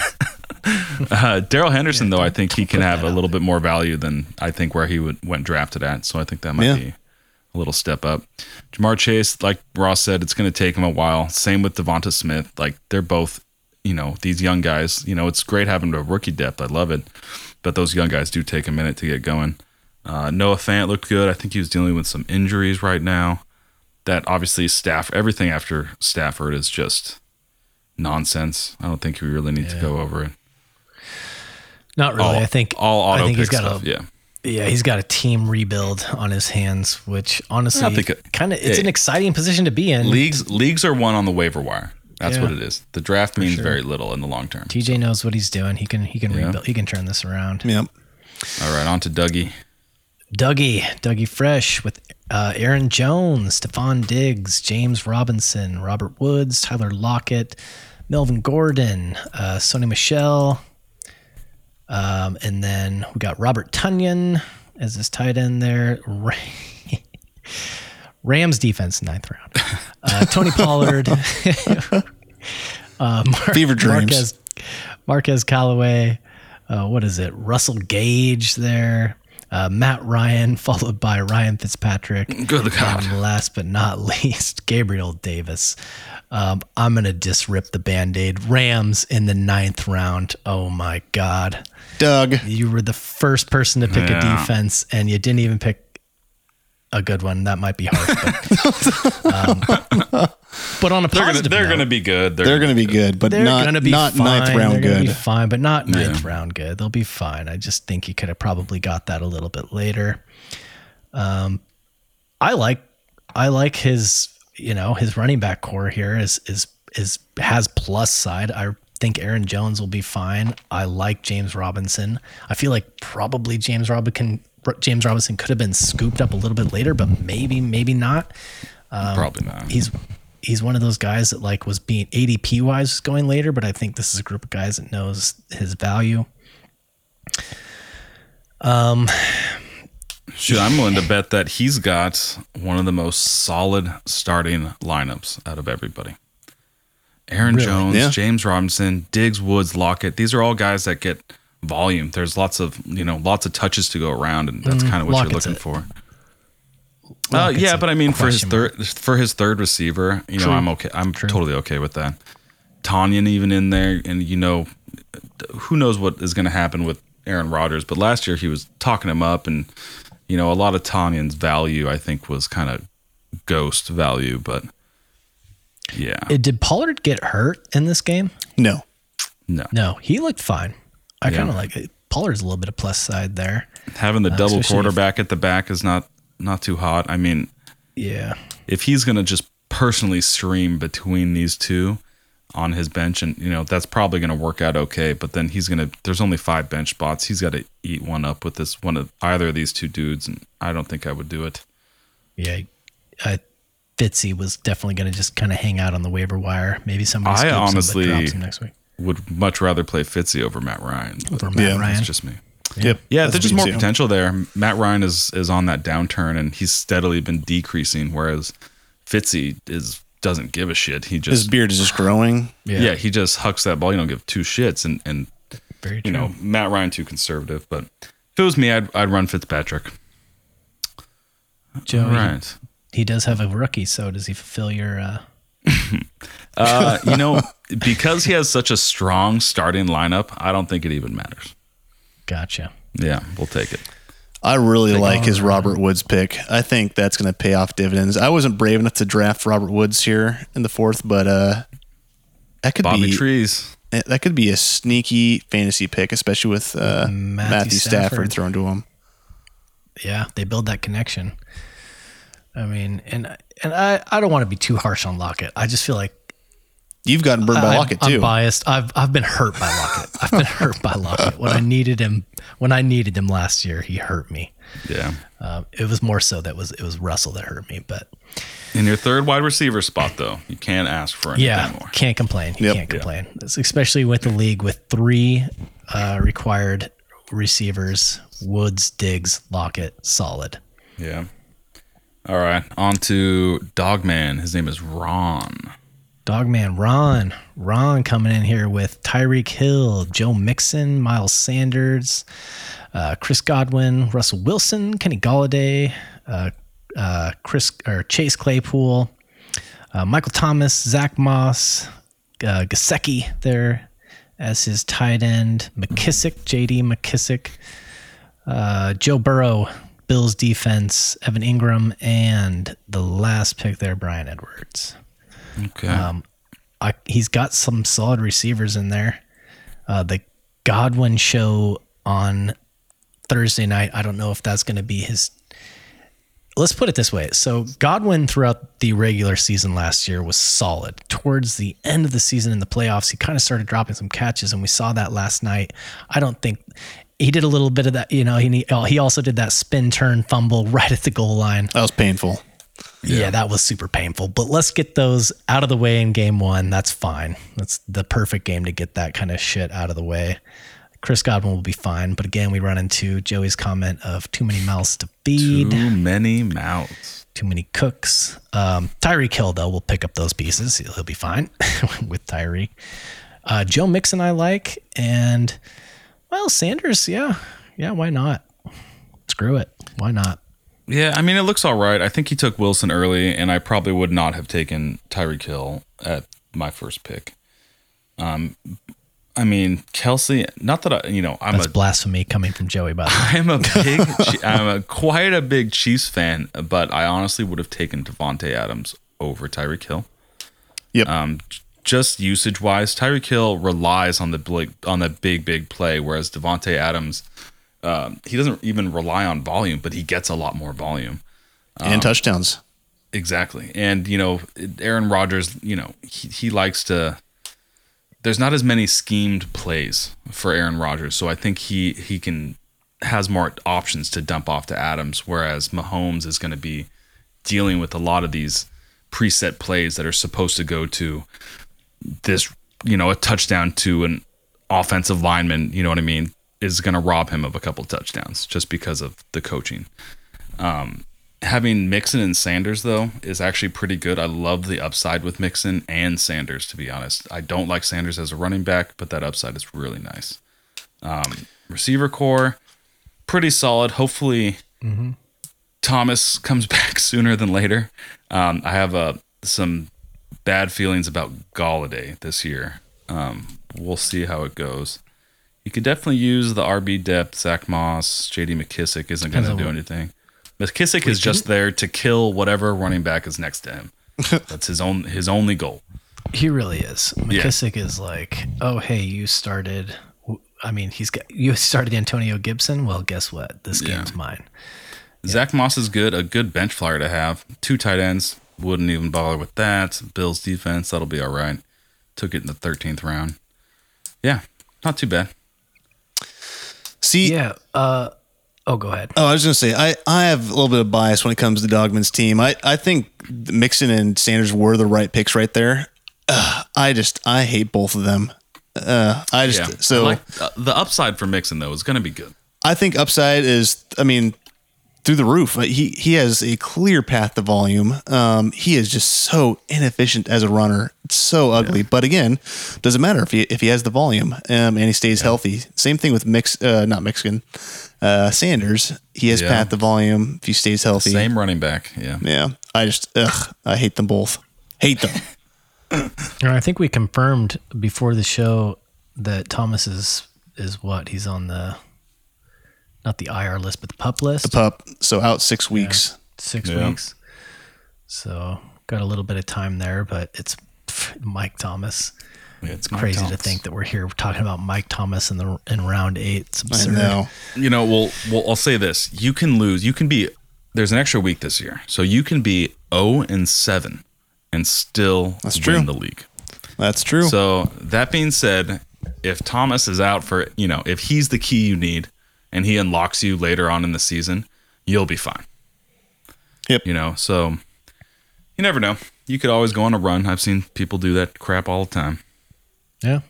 Uh, Darrell Henderson, though, I think he can have a little bit more value than I think where he would went drafted at. So I think that might Yeah. be a little step up. Ja'Marr Chase, like Ross said, it's going to take him a while. Same with DeVonta Smith. Like they're both, you know, these young guys. You know, it's great having a rookie depth. I love it, but those young guys do take a minute to get going. Uh, Noah Fant looked good. I think he was dealing with some injuries right now. That obviously staff everything after Stafford is just nonsense. I don't think we really need to go over it. Not really. All- I think all auto I think he's got stuff. a yeah. yeah, he's got a team rebuild on his hands, which honestly, I think it- kind of it's hey. an exciting position to be in. Leagues leagues are one on the waiver wire. That's Yeah. what it is. The draft means very little in the long term. TJ knows what he's doing. He can he can Yeah. rebuild. He can turn this around. yep. All right, on to Dougie. Dougie, Dougie Fresh with uh, Aaron Jones, Stefon Diggs, James Robinson, Robert Woods, Tyler Lockett, Melvin Gordon, uh, Sony Michel, um, and then we got Robert Tonyan as his tight end there. Rams defense ninth round. Uh, Tony Pollard, uh, Mar- Fever dreams. Marquez, Marquez Callaway. Uh, what is it? Russell Gage there. Uh, Matt Ryan, followed by Ryan Fitzpatrick. Good God. And last but not least, Gabriel Davis. Um, I'm going to just rip the band aid. Rams in the ninth round. Oh my God. Doug. You were the first person to pick a defense, and you didn't even pick a good one. That might be hard. But, um, but on a They're gonna positive they're gonna be good. They're going to be good, but they're not gonna be not fine. ninth round They're good. Be fine, but not ninth round good. They'll be fine. I just think he could have probably got that a little bit later. Um, I like I like his you know his running back core here is is is has plus side. I think Aaron Jones will be fine. I like James Robinson. I feel like probably James Robinson James Robinson could have been scooped up a little bit later, but maybe maybe not um, probably not. he's he's one of those guys that like was being ADP wise going later, but I think this is a group of guys that knows his value. Um, Shoot, I'm willing to bet that he's got one of the most solid starting lineups out of everybody. Aaron Jones, Yeah. James Robinson, Diggs, Woods, Lockett. These are all guys that get volume. There's lots of you know lots of touches to go around, and that's kind of what Lockett's you're looking a- for. Uh, yeah, but I mean, for his question third for his third receiver, you know, I'm okay. I'm totally okay with that. Tonyan even in there, and you know, who knows what is going to happen with Aaron Rodgers? But last year he was talking him up, and you know, a lot of Tonyan's value I think was kind of ghost value, but yeah, Uh, Did Pollard get hurt in this game? No. no, No, he looked fine. I Yeah. kind of like it. Pollard's a little bit of plus side there. having the uh, double especially quarterback at the back is not not too hot. I mean, Yeah. if he's going to just personally stream between these two on his bench and you know that's probably going to work out okay but then he's going to there's only five bench spots he's got to eat one up with this one of either of these two dudes and i don't think i would do it Yeah. I, Fitzy was definitely going to just kind of hang out on the waiver wire. Maybe somebody I scoops him, but honestly- drops him next week. Would much rather play fitzy over matt ryan but Over Matt Yeah, Ryan. that's just me Yep. yeah That's there's just more too. potential there matt ryan is is on that downturn and he's steadily been decreasing whereas fitzy is doesn't give a shit he just His beard is just growing. yeah. yeah he just hucks that ball you don't give two shits and and Very you know, Matt Ryan too conservative, but if it was me, I'd I'd run Fitzpatrick. Joe, All he- right. he, does have a rookie, so does he fulfill your uh, Uh, you know, because he has such a strong starting lineup, I don't think it even matters. gotcha? Yeah, we'll take it. I really Like, like his Robert Woods pick. I think that's going to pay off dividends. I wasn't brave enough to draft Robert Woods here in the fourth, but uh, that could Bobby be Trees. that could be a sneaky fantasy pick, especially with uh, Matthew Matthew, Stafford. Stafford. thrown to him. Yeah, they build that connection. I mean, and and I, I don't want to be too harsh on Lockett. I just feel like You've gotten burned by I'm, Lockett I'm biased. I've I've been hurt by Lockett. I've been hurt by Lockett. When I needed him, when I needed him last year, he hurt me. Yeah. Um, it was more so that was it was Russell that hurt me. But In your third wide receiver spot, though, you can't ask for anything yeah, more. can't complain. You Yep. can't complain, It's especially with the league with three uh, required receivers: Woods, Diggs, Lockett, solid. Yeah. All right. On to Dogman. His name is Ron. Dogman Ron. Ron coming in here with Tyreek Hill, Joe Mixon, Miles Sanders, uh, Chris Godwin, Russell Wilson, Kenny Golladay, uh, uh, Chris or Chase Claypool, uh, Michael Thomas, Zack Moss, uh, Gesicki there as his tight end, McKissic, JD McKissic, uh, Joe Burrow, Bills defense, Evan Engram, and the last pick there, Bryan Edwards. Okay. Um, I, he's got some solid receivers in there. Uh, the Godwin show on Thursday night. I don't know if that's going to be his. Let's put it this way. So Godwin throughout the regular season last year was solid. Towards the end of the season in the playoffs, he kind of started dropping some catches, and we saw that last night. I don't think he did a little bit of that. You know, he he also did that spin turn fumble right at the goal line. That was painful. Yeah. that was super painful. But let's get those out of the way in game one. That's fine. That's the perfect game to get that kind of shit out of the way. Chris Godwin will be fine. But again, we run into Joey's comment of too many mouths to feed, Too many mouths. too many cooks. Um, Tyreek Hill, though, will pick up those pieces. He'll, he'll be fine with Tyreek. Uh, Joe Mixon, I like. And, well, Sanders, yeah. Yeah, why not? Screw it. Why not? Yeah, I mean, it looks all right. I think he took Wilson early, and I probably would not have taken Tyreek Hill at my first pick. Um, I mean, Kelce. Not that I, you know, I'm That's a blasphemy coming from Joey, by the way. I'm a big, I'm a quite a big Chiefs fan, but I honestly would have taken Davante Adams over Tyreek Hill. Yep. Um, just usage wise, Tyreek Hill relies on the big, on the big, big play, whereas Davante Adams, um, he doesn't even rely on volume, but he gets a lot more volume. and touchdowns. Exactly. And, you know, Aaron Rodgers, you know, he, he likes to there's not as many schemed plays for Aaron Rodgers. So I think he he can has more options to dump off to Adams, whereas Mahomes is going to be dealing with a lot of these preset plays that are supposed to go to this, you know, a touchdown to an offensive lineman, you know what I mean, is going to rob him of a couple touchdowns just because of the coaching. Um, having Mixon and Sanders though is actually pretty good. I love the upside with Mixon and Sanders to be honest. I don't like Sanders as a running back, but that upside is really nice. Um, receiver core pretty solid. Hopefully Thomas comes back sooner than later. Um, I have uh, some bad feelings about Golladay this year. Um, we'll see how it goes. You could definitely use the RB depth. Zack Moss, J.D. McKissic isn't going to do what- anything. McKissic is just there to kill whatever running back is next to him. That's his own his only goal. He really is. McKissic is like, oh hey, you started. I mean, he's got you started Antonio Gibson. Well, guess what? This Yeah. game's mine. Zack Moss is good, a good bench flyer to have. Two tight ends, wouldn't even bother with that. Bills defense, that'll be all right. Took it in the 13th round. Yeah, not too bad. See, Yeah. Uh. Oh, go ahead. Oh, I was going to say, I, I have a little bit of bias when it comes to Dogman's team. I, I think Mixon and Sanders were the right picks right there. Ugh, I just, I hate both of them. Uh, I just, Yeah. so I like, uh, the upside for Mixon though is going to be good. I think upside is, I mean, through the roof. He he has a clear path to volume. Um, he is just so inefficient as a runner. It's so ugly. But again, doesn't matter if he if he has the volume um, and he stays healthy. Same thing with mix, uh, not Mexican, uh, Sanders. He has Yeah. path to volume if he stays healthy. Same running back. Yeah. Yeah, I just ugh, I hate them both. Hate them. I think we confirmed before the show that Thomas is is what he's on the not the IR list, but the pup list. The pup. So out six weeks. Six Yeah. weeks. So got a little bit of time there, but it's Mike Thomas. Yeah, it's Crazy to think that we're here talking about Mike Thomas in the in round eight. It's I know. You know, well, well, I'll say this: you can lose. You can be. There's an extra week this year, so you can be 0 and 7 and still That's win true. the league. That's true. So that being said, if Thomas is out for, you know, if he's the key you need and he unlocks you later on in the season, you'll be fine. Yep. You know, so you never know. You could always go on a run. I've seen people do that crap all the time. Yeah.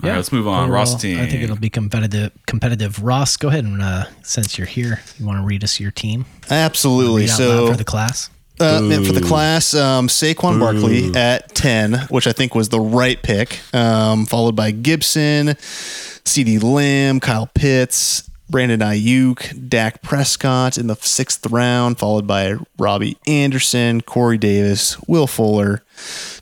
All right, let's move on. Overall, Ross team. I think it'll be competitive. Competitive. Ross, go ahead and uh, since you're here, you want to read us your team? Absolutely. Read out So loud for the class. Uh, and for the class, um, Saquon Barkley at 10, which I think was the right pick, um, followed by Gibson, CeeDee Lamb, Kyle Pitts, Brandon Aiyuk, Dak Prescott in the sixth round, followed by Robbie Anderson, Corey Davis, Will Fuller,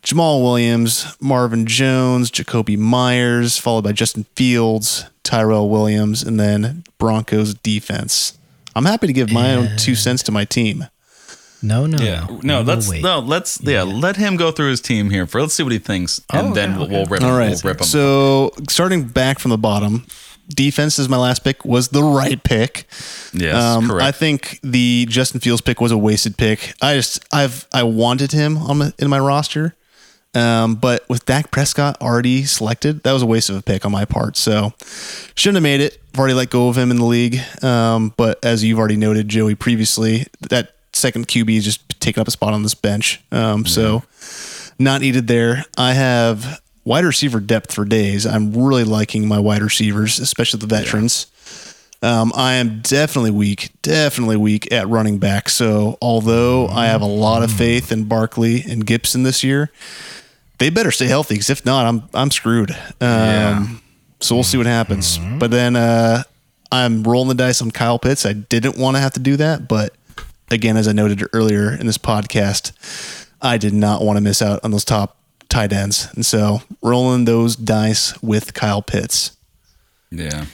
Jamaal Williams, Marvin Jones, Jakobi Meyers, followed by Justin Fields, Tyrell Williams, and then Broncos defense. I'm happy to give my own two cents to my team. No, no, Yeah. no. No, let's wait. no, let's yeah. let him go through his team here for let's see what he thinks and Oh, then okay, we'll, we'll okay. rip him. All right. We'll rip him. So starting back from the bottom, defense is my last pick was the right pick. yes, Um, correct. I think the Justin Fields pick was a wasted pick. I just I've I wanted him on my, in my roster, um, but with Dak Prescott already selected, that was a waste of a pick on my part. So shouldn't have made it. I've already let go of him in the league. Um, but as you've already noted, Joey, previously, that second QB is just taking up a spot on this bench. Um, So not needed there. I have wide receiver depth for days. I'm really liking my wide receivers, especially the veterans. Um, I am definitely weak, definitely weak at running back. So although I have a lot of faith in Barkley and Gibson this year, they better stay healthy because if not, I'm I'm screwed. Um, Yeah. So we'll see what happens. But then uh, I'm rolling the dice on Kyle Pitts. I didn't want to have to do that, but again, as I noted earlier in this podcast, I did not want to miss out on those top tight ends, and so rolling those dice with Kyle Pitts. yeah.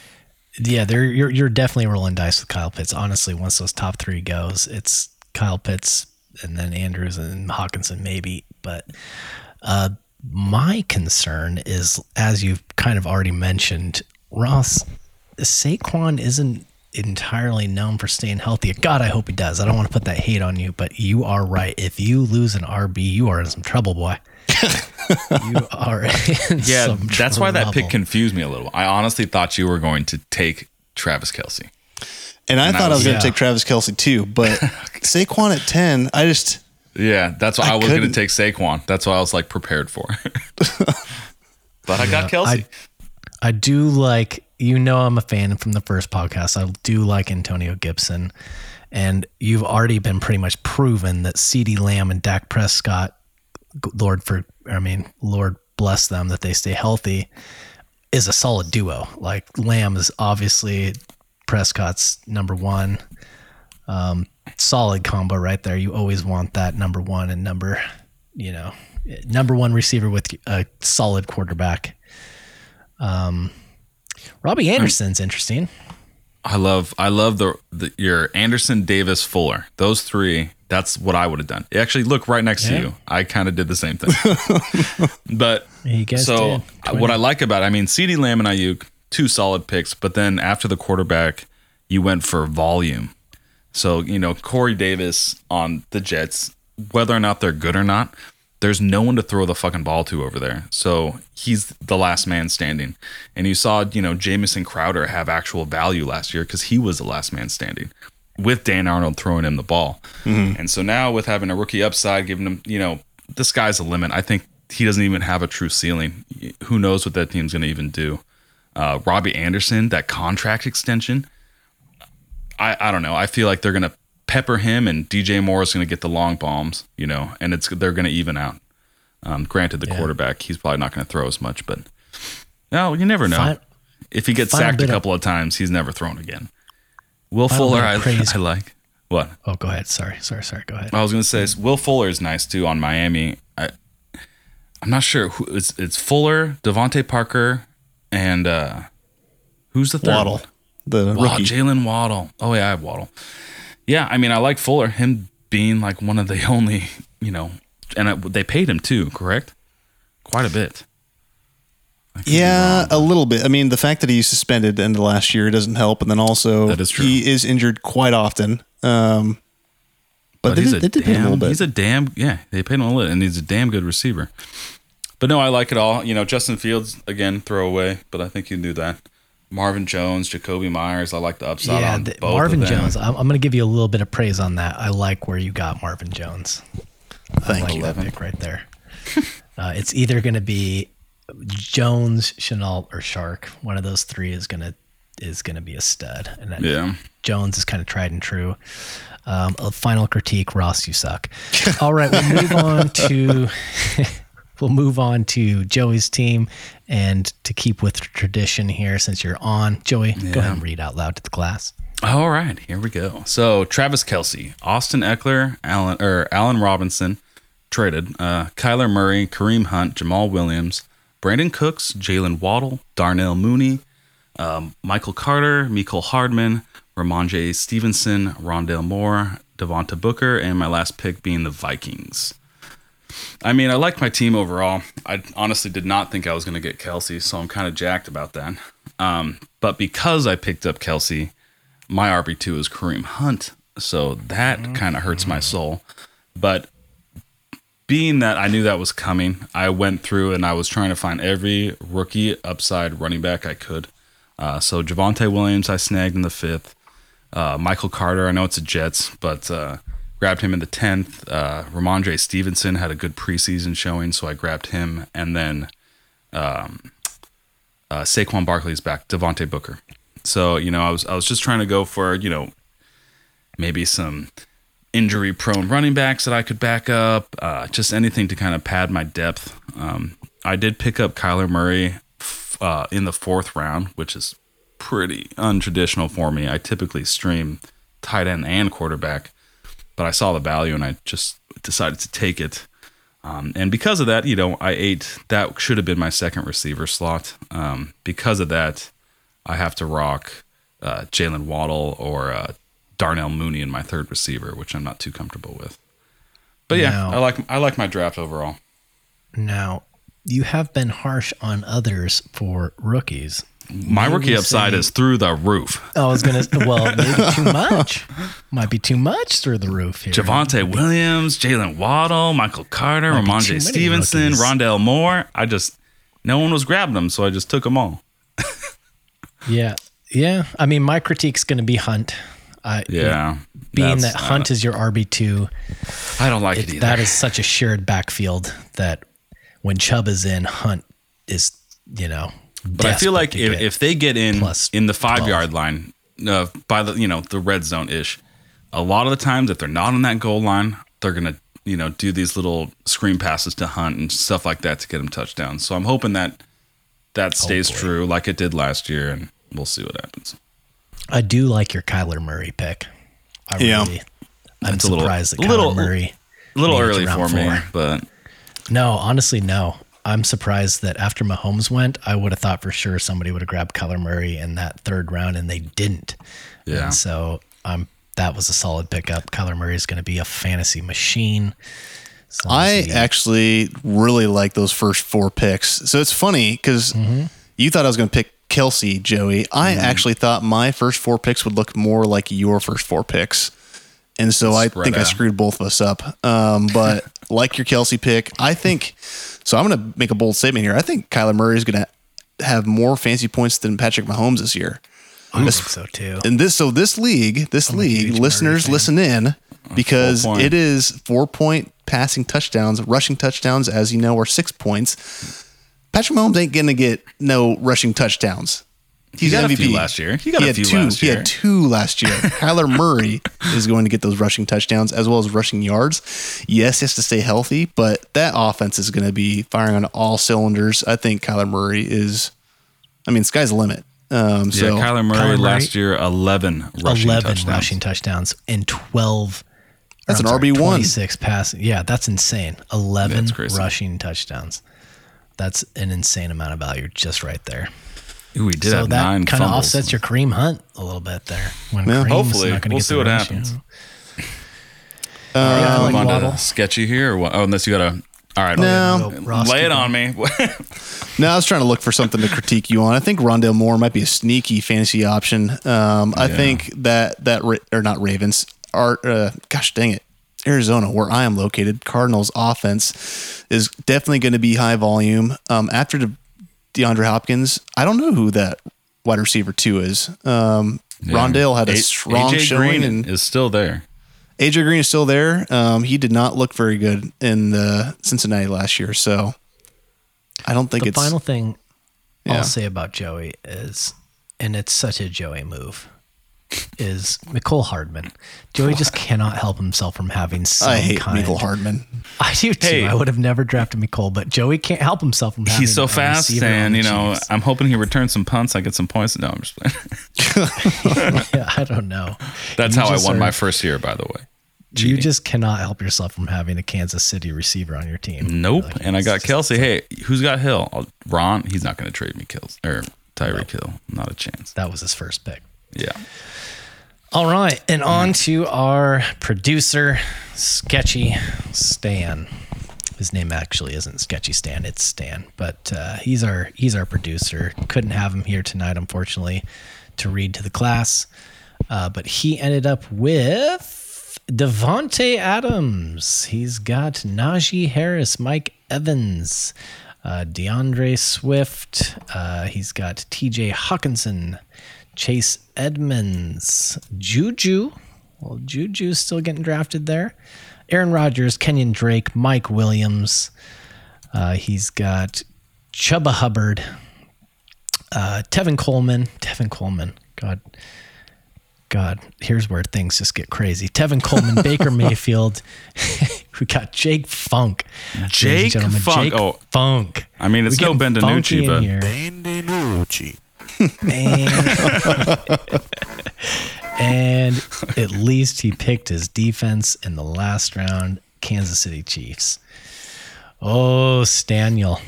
Yeah, they're you're you're definitely rolling dice with Kyle Pitts. Honestly, once those top three goes, it's Kyle Pitts and then Andrews and Hockenson maybe. But uh, my concern is, as you've kind of already mentioned, Ross Saquon isn't entirely known for staying healthy. God, I hope he does. I don't want to put that hate on you, but you are right. If you lose an RB, you are in some trouble, boy. you are in Yeah, some that's why that pick confused me a little. I honestly thought you were going to take Travis Kelce. And I And thought I was was- going Yeah. to take Travis Kelce too, but Saquon at ten, I just Yeah, that's why I I, was going to couldn't- take Saquon. That's why I was like prepared for. but I got Kelce. I do like you know I'm a fan from the first podcast. I do like Antonio Gibson, and you've already been pretty much proven that CeeDee Lamb and Dak Prescott, Lord for I mean Lord bless them that they stay healthy, is a solid duo. Like Lamb is obviously Prescott's number one. Um, solid combo right there. You always want that number one and number, you know, number one receiver with a solid quarterback. Um, Robbie Anderson's interesting. I love I love the, the your Anderson, Davis, Fuller. Those three. That's what I would have done. Actually, look right next to you. I kind of did the same thing. but so what I like about it, I mean, CeeDee Lamb and Aiyuk, two solid picks. But then after the quarterback, you went for volume. So you know Corey Davis on the Jets, whether or not they're good or not, there's no one to throw the fucking ball to over there. So he's the last man standing. And you saw, you know, Jamison Crowder have actual value last year because he was the last man standing with Dan Arnold throwing him the ball. And so now with having a rookie upside, giving him, you know, the sky's the limit. I think he doesn't even have a true ceiling. Who knows what that team's going to even do? Uh, Robbie Anderson, that contract extension. I, I don't know. I feel like they're going to pepper him and DJ Moore is going to get the long bombs, you know, and it's they're going to even out. Um, granted, the quarterback, he's probably not going to throw as much, but no, you never know. Fin- if he gets sacked a bit of- couple of times, he's never thrown again. Will Fuller, I. I like. What? Oh, go ahead. Sorry, sorry, sorry. Go ahead. I was going to say Will Fuller is nice too on Miami. I, I'm not sure who it's, it's Fuller, DeVante Parker, and uh, who's the third? Waddle. the Wow, rookie. Jalen Waddle. Oh yeah, I have Waddle. Yeah, I mean, I like Fuller. Him being like one of the only, you know, and I, they paid him too, correct? Quite a bit. I could be Yeah, a little bit. I mean, the fact that he's suspended in the last year doesn't help, and then also That is true. he is injured quite often. Um, but, but they, he's did, a they did him a damn. little bit. He's a damn. Yeah, they paid him a little, and he's a damn good receiver. But no, I like it all. You know, Justin Fields again, throwaway, but I think you knew that. Marvin Jones, Jakobi Meyers. I like the upside yeah, on the- both Marvin of them. Jones. I'm, I'm going to give you a little bit of praise on that. I like where you got Marvin Jones. Thank like you. that pick right there. uh, it's either going to be Jones, Shenault, or Chark. One of those three is gonna is gonna be a stud. And that- Yeah. Jones is kind of tried and true. Um, a final critique: Ross, you suck. All right, we'll move on to we'll move on to Joey's team, and to keep with tradition here, since you're on, Joey, go ahead and read out loud to the class. All right, here we go. So Travis Kelce, Austin Ekeler, Allen or Allen Robinson traded, uh, Kyler Murray, Kareem Hunt, Jamal Williams, Brandin Cooks, Jalen Waddle, Darnell Mooney, um, Michael Carter, Mecole Hardman, Rhamondre Stevenson, Rondale Moore, Devontae Booker, and my last pick being the Vikings. I mean, I like my team overall. I honestly did not think I was going to get Kelce, so I'm kind of jacked about that. Um, but because I picked up Kelce, my RB2 is Kareem Hunt. So that kind of hurts my soul. But being that I knew that was coming, I went through and I was trying to find every rookie upside running back I could. Uh, so Javonte Williams, I snagged in the fifth. Uh, Michael Carter, I know it's a Jets, but uh, grabbed him in the 10th. Uh, Rhamondre Stevenson had a good preseason showing, so I grabbed him. And then um, uh, Saquon Barkley's back, Devontae Booker. So, you know, I was I was just trying to go for, you know, maybe some injury prone running backs that I could back up, uh, just anything to kind of pad my depth. Um, I did pick up Kyler Murray uh, in the fourth round, which is pretty untraditional for me. I typically stream tight end and quarterback, but I saw the value and I just decided to take it. Um, and because of that, you know, I ate that should have been my second receiver slot. Um, because of that, I have to rock uh, Jalen Waddle or uh, Darnell Mooney in my third receiver, which I'm not too comfortable with. But yeah, Now- I like I like my draft overall. Now, you have been harsh on others for rookies. My You rookie upside say- is through the roof. Oh, I was gonna. Well, maybe too much. Might be too much through the roof here. Javonte Williams, Jalen Waddle, Michael Carter, Might be too Rhamondre Stevenson, rookies. Rondale Moore. I just no one was grabbing them, so I just took them all. Yeah, yeah. I mean, my critique's gonna be Hunt. I, Yeah, Being that's- that Hunt is your RB two, I don't like it, either. that is such a shared backfield that when Chubb is in, Hunt is you know. But I feel like if, if they get in plus in the five 12. yard line, uh, by the you know the red zone ish, a lot of the times if they're not on that goal line, they're gonna you know do these little screen passes to Hunt and stuff like that to get them touchdowns. So I'm hoping that that stays Hopefully. true like it did last year, and we'll see what happens. I do like your Kyler Murray pick. I Yeah. really, I'm It's a little- surprised that Kyler little- Murray. A little Made it to early for round me, but No, honestly, no. I'm surprised that after Mahomes went, I would have thought for sure somebody would have grabbed Kyler Murray in that third round, and they didn't. Yeah. And so um, that was a solid pickup. Kyler Murray is going to be a fantasy machine. I actually really like those first four picks. So it's funny because Mm-hmm. you thought I was going to pick Kelce, Joey. I actually thought my first four picks would look more like your first four picks. And so I think I screwed both of us up. Um, but like your Kelce pick, I think so. I'm going to make a bold statement here. I think Kyler Murray is going to have more fancy points than Patrick Mahomes this year. I think so too. And this, so this league, this a league, listeners, listen in because it is four point passing touchdowns, rushing touchdowns, as you know, are six points. Patrick Mahomes ain't gonna get no rushing touchdowns. He's got a MVP few last year. He got a had few two. last He had two last year. Kyler Murray is going to get those rushing touchdowns as well as rushing yards. Yes, he has to stay healthy, but that offense is going to be firing on all cylinders. I think Kyler Murray is. I mean, sky's the limit. Um, so yeah, Kyler Murray Kyler Murray- last year eleven rushing 11 touchdowns. rushing touchdowns and 12. That's an sorry, RB1. 26 passing. Yeah, that's insane. 11 That's rushing touchdowns. That's an insane amount of value just right there. Ooh, he did so have that nine kind of offsets your Kareem Hunt a little bit there. When Yeah. Kareem's Hopefully. not We'll get see what rush, happens. you know. Uh, Yeah, I Move like on to sketchy here. Or what? Oh, unless you got to. All right. No. Go Lay it on me. No, I was trying to look for something to critique you on. I think Rondale Moore might be a sneaky fantasy option. Um, I Yeah. think that that or not Ravens are uh, gosh dang it, Arizona, where I am located, Cardinals offense is definitely going to be high volume. Um, after De- DeAndre Hopkins, I don't know who that wide receiver two is. Um, Rondale had a A- strong AJ showing, Green and is still there. AJ Green is still there. Um, he did not look very good in the Cincinnati last year, so I don't think it's The final thing Yeah. I'll say about Joey is, and it's such a Joey move, is Mecole Hardman. Joey just cannot help himself from having some I hate kind. Michael Hardman. I do too. Hey. I would have never drafted Mecole, but Joey can't help himself from having. He's so fast, receiver and the you know, Chiefs. I'm hoping he returns some punts. I get some points. No, I'm just playing. yeah, I don't know. That's You how I won are- my first year, by the way. You just cannot help yourself from having a Kansas City receiver on your team. Nope. Like, and I got Kelce. Hey, who's got Hill? I'll, Ron. He's not going to trade me kills or Tyreek Hill. Not a chance. That was his first pick. Yeah. All right, and on to our producer, Sketchy Stan. His name actually isn't Sketchy Stan; it's Stan. But uh, he's our he's our producer. Couldn't have him here tonight, unfortunately, to read to the class. Uh, but he ended up with Davante Adams. He's got Najee Harris, Mike Evans, uh, D'Andre Swift. Uh, he's got T.J. Hockenson, Chase Edmonds, Juju. Well, Juju's still getting drafted there. Aaron Rodgers, Kenyon Drake, Mike Williams. Uh, he's got Chuba Hubbard, uh, Tevin Coleman. Tevin Coleman. God. God, here's where things just get crazy. Tevin Coleman, Baker Mayfield. we got Jake Funk. Jake gentlemen. Funk. Jake Oh, Funk. I mean, it's We no getting Ben funky DiNucci, but here. Benvenuti. And at least he picked his defense in the last round, Kansas City Chiefs. Oh, Staniel.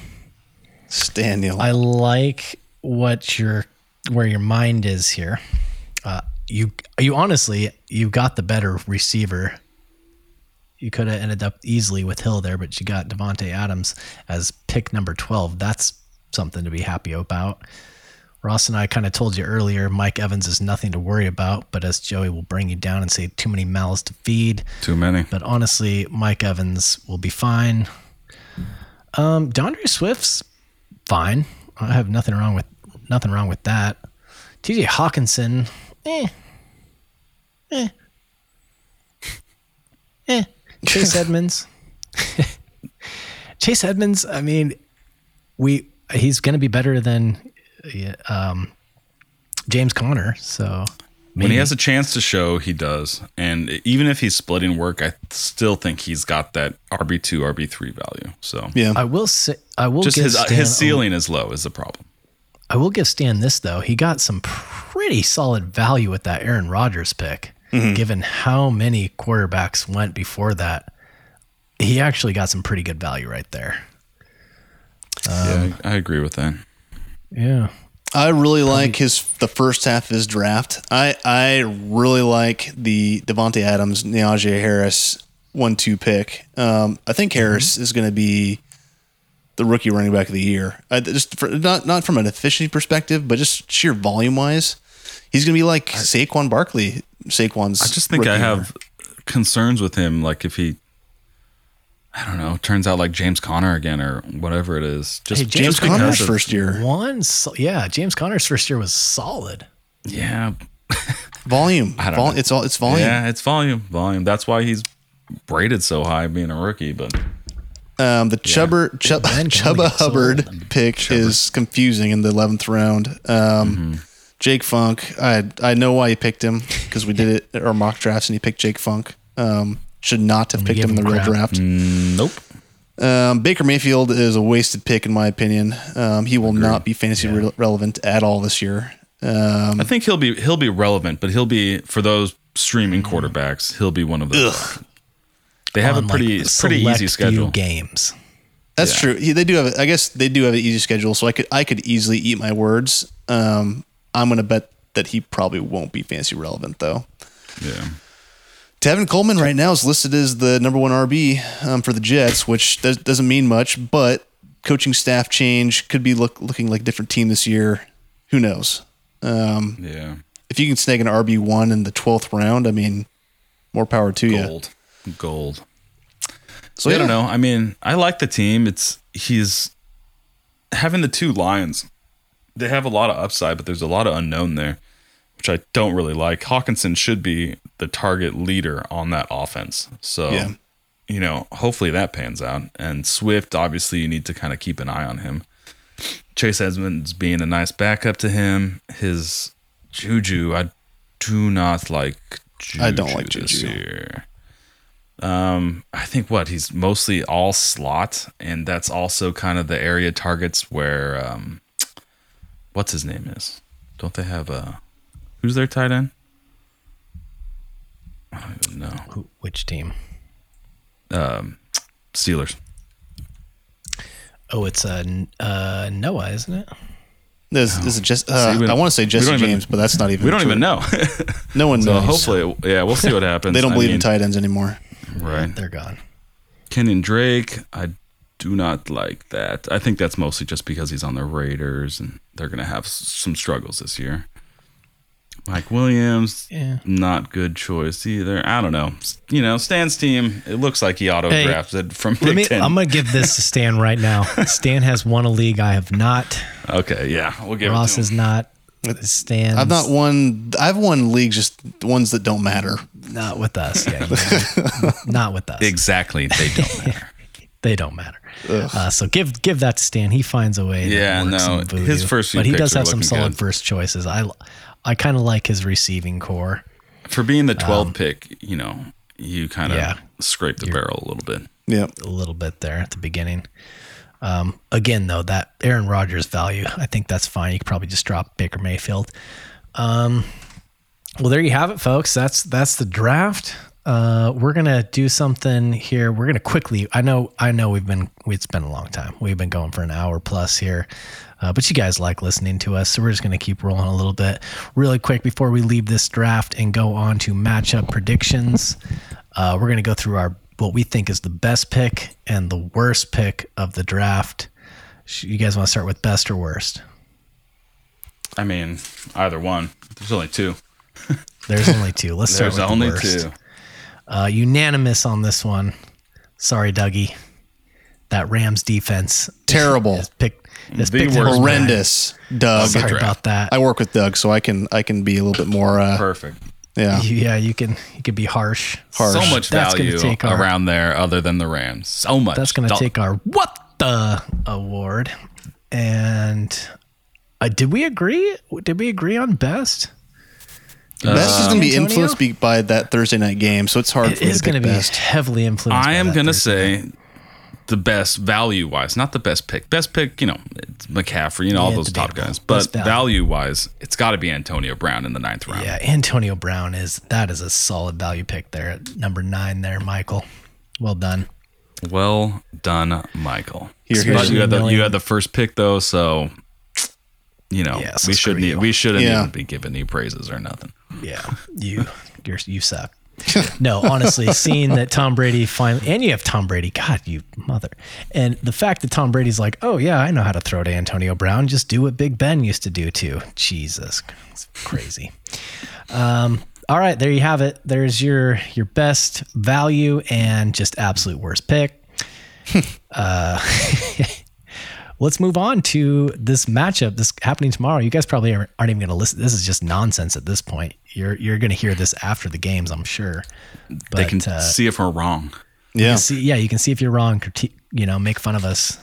Staniel. I like what your where your mind is here. Uh, you you honestly you got the better receiver. You could have ended up easily with Hill there, but you got Davante Adams as pick number twelve. That's something to be happy about. Ross and I kind of told you earlier, Mike Evans is nothing to worry about, but as Joey will bring you down and say too many mouths to feed. too many. But honestly, Mike Evans will be fine. Um, D'Andre Swift's fine. I have nothing wrong with nothing wrong with that. TJ Hockenson, eh, eh, eh. Chase Edmonds, Chase Edmonds. I mean, we he's going to be better than um, James Conner. So When he has a chance to show, he does. And even if he's splitting work, I still think he's got that RB two, RB three value. So yeah. I will say I will just give his uh, Stan his a- ceiling is low is the problem. I will give Stan this though. He got some pretty solid value with that Aaron Rodgers pick, mm-hmm. given how many quarterbacks went before that. He actually got some pretty good value right there. yeah, I, I agree with that. Yeah. I really like his the first half of his draft. I I really like the Davante Adams, Najee Harris one two pick. Um, I think Harris is going to be the rookie running back of the year. I, just for, not not from an efficiency perspective, but just sheer volume wise, he's going to be like Saquon Barkley. Saquon's. I just think I rookie year. have concerns with him. Like if he, I don't know, turns out like James Conner again or whatever it is. Just Hey, James just because Conner's first year One, so, yeah, James Conner's first year was solid. Yeah, volume. I don't Vol- know. It's all it's volume. yeah, it's volume, volume. That's why he's braided so high being a rookie. But Um, the Chubber, Chub, Ben can only Chubba get sold. Hubbard pick is confusing in the eleventh round. Um, Mm-hmm. Jake Funk, I I know why he picked him because we did it at our mock drafts and he picked Jake Funk. Um, should not have picked him in the him real crap. draft. nope. Um, Baker Mayfield is a wasted pick in my opinion. Um, he will not be fantasy re- relevant at all this year. Um, I think he'll be he'll be relevant, but he'll be for those streaming quarterbacks. He'll be one of those. They have On, a pretty like, pretty select easy schedule. games. That's Yeah. true. Yeah, they do have. I guess they do have an easy schedule, so I could I could easily eat my words. Um, I'm gonna bet that he probably won't be fantasy relevant though. Yeah. Tevin Coleman right now is listed as the number one RB um, for the Jets, which does, doesn't mean much, but coaching staff change could be look, looking like a different team this year. Who knows? Um, Yeah. if you can snag an RB one in the twelfth round, I mean, more power to you. Gold. Gold. So I don't know. I mean, I like the team. It's he's having the two Lions. They have a lot of upside, but there's a lot of unknown there, which I don't really like. Hockenson should be the target leader on that offense. So, Yeah. you know, hopefully that pans out. And Swift, obviously, you need to kind of keep an eye on him. Chase Edmonds being a nice backup to him. His Juju, I do not like. Juju I don't like this Juju. year. Um, I think what he's mostly all slot, and that's also kind of the area targets where um, what's his name is. Don't they have a who's their tight end? I don't even know. Who, which team? Um, Steelers. Oh, it's uh, uh, Noah, isn't it? this, this is just. Uh, See, we I want to say we Jesse don't even- James, but that's not even. We don't true. even know. No one so knows. hopefully, yeah, we'll see what happens. they don't I believe in tight ends anymore. Right. They're gone. Kenyon Drake, I do not like that. I think that's mostly just because he's on the Raiders and they're going to have some struggles this year. Mike Williams, Yeah. not good choice either. I don't know. You know, Stan's team, it looks like he auto drafted from Big me. Ten. I'm gonna give this to Stan right now. Stan has won a league. I have not. okay, yeah, we'll give Ross it to is not. Stan. I've not won. I've won leagues, just ones that don't matter. Not with us. Yeah. you know. not with us. Exactly, they don't matter. They don't matter. Uh, so give give that to Stan. He finds a way. to Yeah, work no, some his first few but he picks does have some solid good. first choices. I I kind of like his receiving core. For being the 12th pick, you know, you kind of Um, yeah. scrape the barrel a little bit. Yeah, a little bit there at the beginning. Um, again, though, that Aaron Rodgers value, I think that's fine. You could probably just drop Baker Mayfield. Um, well, there you have it, folks. That's that's the draft. Uh, we're gonna do something here. We're gonna quickly. I know. I know. We've been. It's been a long time. We've been going for an hour plus here. Uh, but you guys like listening to us, so we're just going to keep rolling a little bit. Really quick before we leave this draft and go on to matchup predictions, uh, we're going to go through our what we think is the best pick and the worst pick of the draft. You guys want to start with best or worst? I mean, either one. There's only two. There's only two. Let's start There's with only the worst. two. Uh, unanimous on this one. Sorry, Dougie. That Rams defense terrible, is picked. Is The picked worst. him. horrendous. Doug. Sorry draft. about that. I work with Doug, so I can I can be a little bit more. Uh, Perfect. yeah, yeah, you can you can be harsh. Harsh. So much That's gonna value take our- around there other than the Rams. So much. That's going to take our what the award. And uh, did we agree? Did we agree on best? best is going to be influenced by that Thursday night game, so it's hard It for me is to pick going to be best. heavily influenced. I by am going to Thursday. say the best value wise, not the best pick. Best pick, you know, it's McCaffrey, you know, all those top guys. But value. value wise, it's got to be Antonio Brown in the ninth round. Yeah, Antonio Brown is that is a solid value pick there at number nine. There, Michael. Well done. Well done, Michael. Here, but you had the you had the first pick though, so you know Yeah, so we shouldn't you. we shouldn't Yeah. even be giving you praises or nothing. Yeah, you you're, you suck. no, honestly, seeing that Tom Brady finally, and you have Tom Brady, God, you mother, and the fact that Tom Brady's like, oh yeah, I know how to throw to Antonio Brown, just do what Big Ben used to do too. Jesus, it's crazy. Um, all right, there you have it. There's your your best value and just absolute worst pick. uh, let's move on to this matchup. This happening tomorrow. You guys probably aren't aren't even going to listen. This is just nonsense at this point. You're you're going to hear this after the games, I'm sure. But they can uh, see if we're wrong. Yeah, you see, yeah, you can see if you're wrong. Critique, you know, make fun of us,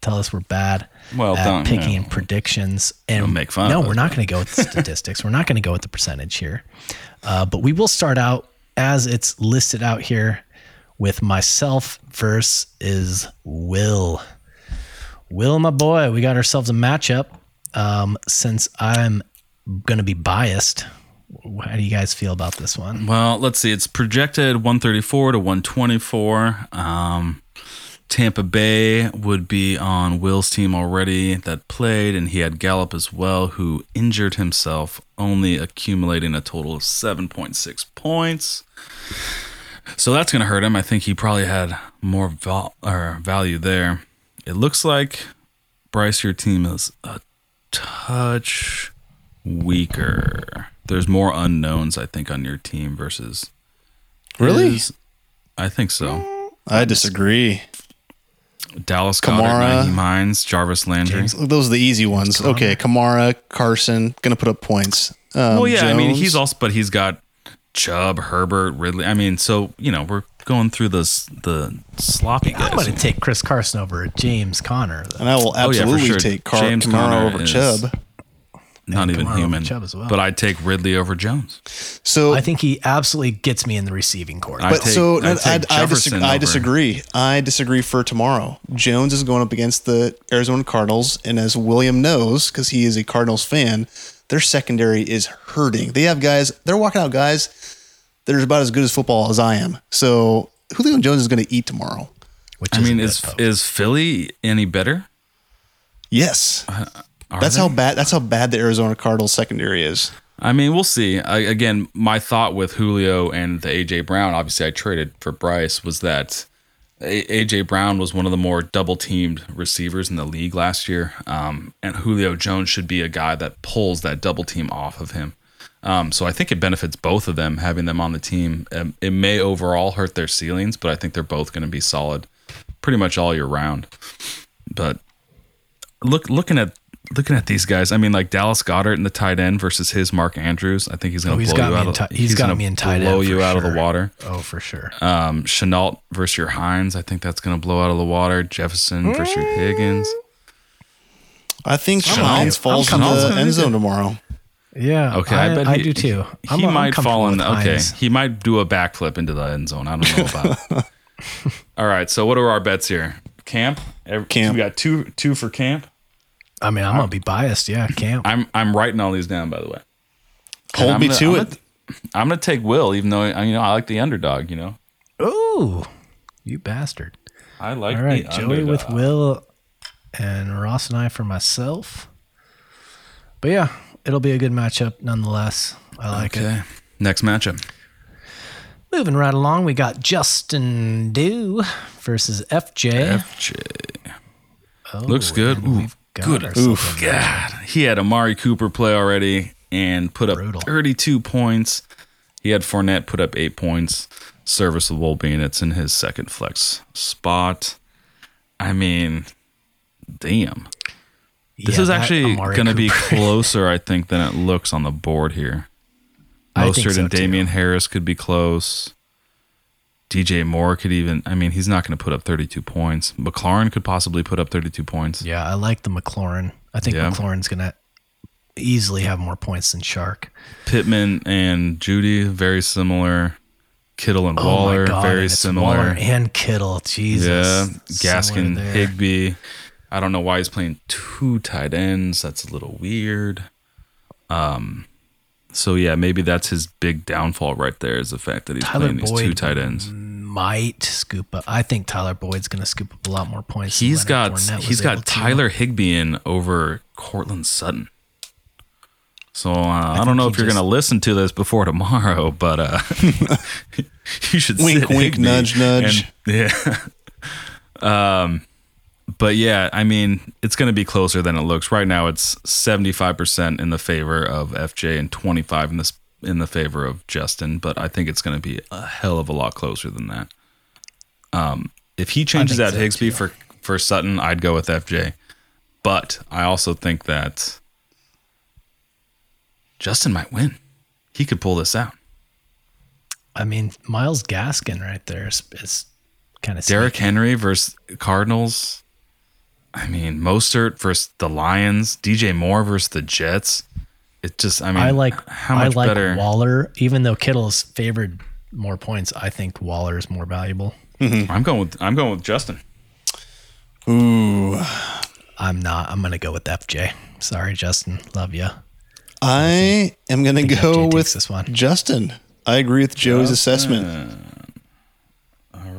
tell us we're bad. Well, at don't, picking you know, predictions and don't make fun No, of we're us, not going to go with the statistics. we're not going to go with the percentage here, uh, but we will start out as it's listed out here with myself versus Will. Will, my boy, we got ourselves a matchup. Um, since I'm going to be biased, how do you guys feel about this one? Well, let's see. It's projected 134 to 124. Um, Tampa Bay would be on Will's team already that played, and he had Gallup as well, who injured himself, only accumulating a total of 7.6 points. So that's going to hurt him. I think he probably had more val- value there. It looks like Bryce, your team is a touch weaker. There's more unknowns, I think, on your team versus. Really? his. I think so. I disagree. Dallas Goedert, Kamara. Nyheim Hines, Jarvis Landry. Those are the easy ones. Okay, Kamara, Carson, gonna put up points. Um, Well, yeah, I mean, he's also, but he's got Chubb, Herbert, Ridley. I mean, so you know, we're going through this the sloppy guys. I'm going to take Chris Carson over James Conner. though. and I will Oh, yeah, absolutely sure. take Car- James Kamara Conner over Chubb. Not even Kamara human, Chubb as well. but I'd take Ridley over Jones. So I think he absolutely gets me in the receiving court. But take- so I'd no, take I, I, Jefferson disagree, I disagree. I disagree for tomorrow. Jones is going up against the Arizona Cardinals, and as William knows, because he is a Cardinals fan, their secondary is hurting. They have guys. They're walking out guys that are about as good as football as I am. So Julio Jones is going to eat tomorrow. which I mean, isn't is good, folks. is Philly any better? Yes, Are that's they? how bad. That's how bad the Arizona Cardinals secondary is. I mean, we'll see. I, again, my thought with Julio and the AJ Brown, obviously, I traded for Bryce, was that A- AJ Brown was one of the more double teamed receivers in the league last year, um, and Julio Jones should be a guy that pulls that double team off of him. Um, so I think it benefits both of them having them on the team. Um, it may overall hurt their ceilings, but I think they're both going to be solid, pretty much all year round. But look, looking at looking at these guys, I mean, like Dallas Goedert in the tight end versus his Mark Andrews. I think he's going Oh, to blow you out in of. ti- he's got me in tight end blow for you out of the water. Oh, for sure. Um, Shenault versus your Hines. I think that's going to blow out of the water. Jefferson versus your Higgins. I think I'm Hines falls in the end zone tomorrow. Yeah. Okay, I, I, bet I he, do too. He, I'm, he I'm might fall in. The, okay, he might do a backflip into the end zone. I don't know about. All right, so what are our bets here? Camp. Every, Camp. We got two two for camp. I mean, I'm gonna be biased. Yeah, camp. I'm I'm writing all these down by the way. Hold I'm me gonna- to I'm it. Gonna, I'm gonna take Will, even though I, you know I like the underdog. You know, Ooh, you bastard! I like All right, the Joey with. Will, and Ross and I for myself. But yeah, it'll be a good matchup nonetheless. I like it. Okay, next matchup. Moving right along, we got Justin Dew versus FJ. FJ. Oh, Looks good. Ooh, good. a God, he had Amari Cooper play already and put up Brutal. 32 points. He had Fournette put up eight points. Serviceable being it's in his second flex spot. I mean, damn. This Yeah, is actually going to be closer, I think, than it looks on the board here. Mostert so, and too. Damien Harris could be close. DJ Moore could even, I mean, he's not going to put up 32 points. McLaurin could possibly put up 32 points. Yeah, I like the McLaurin. I think Yeah. McLaurin's gonna easily have more points than Chark. Pittman and Jeudy, very similar. Kittle and Oh Waller, God, very and similar. Waller and Kittle, Jesus. yeah, Gaskin. Higbee. I don't know why he's playing two tight ends. That's a little weird. Um, so yeah, maybe that's his big downfall right there is the fact that he's Tyler playing these two tight ends. might scoop up. I think Tyler Boyd's gonna scoop up a lot more points. than He's Leonard got Fournette was he's able got to. Tyler Higbee in over Courtland Sutton. So uh, I, don't know if you're just- going to listen to this before tomorrow, but uh, you should Wink, sit wink, nudge, nudge. and- yeah. um, but yeah, I mean, it's going to be closer than it looks. Right now, it's 75% in the favor of FJ and 25 in this in the favor of Justin. But I think it's going to be a hell of a lot closer than that. Um, if he changes out so, Higsby too. for for Sutton, I'd go with FJ. But I also think that Justin might win. He could pull this out. I mean, Myles Gaskin right there is, is kind of Derrick Henry versus Cardinals. I mean, Mostert versus the Lions. DJ Moore versus the Jets. It just, I mean, I like how I much like better. Waller, even though Kittle's favored more points. I think Waller is more valuable. Mm-hmm. I'm going with I'm going with Justin. Ooh, I'm not. I'm gonna go with FJ. Sorry, Justin. Love you. I am going to go FJ with this one. Justin. I agree with Joey's assessment.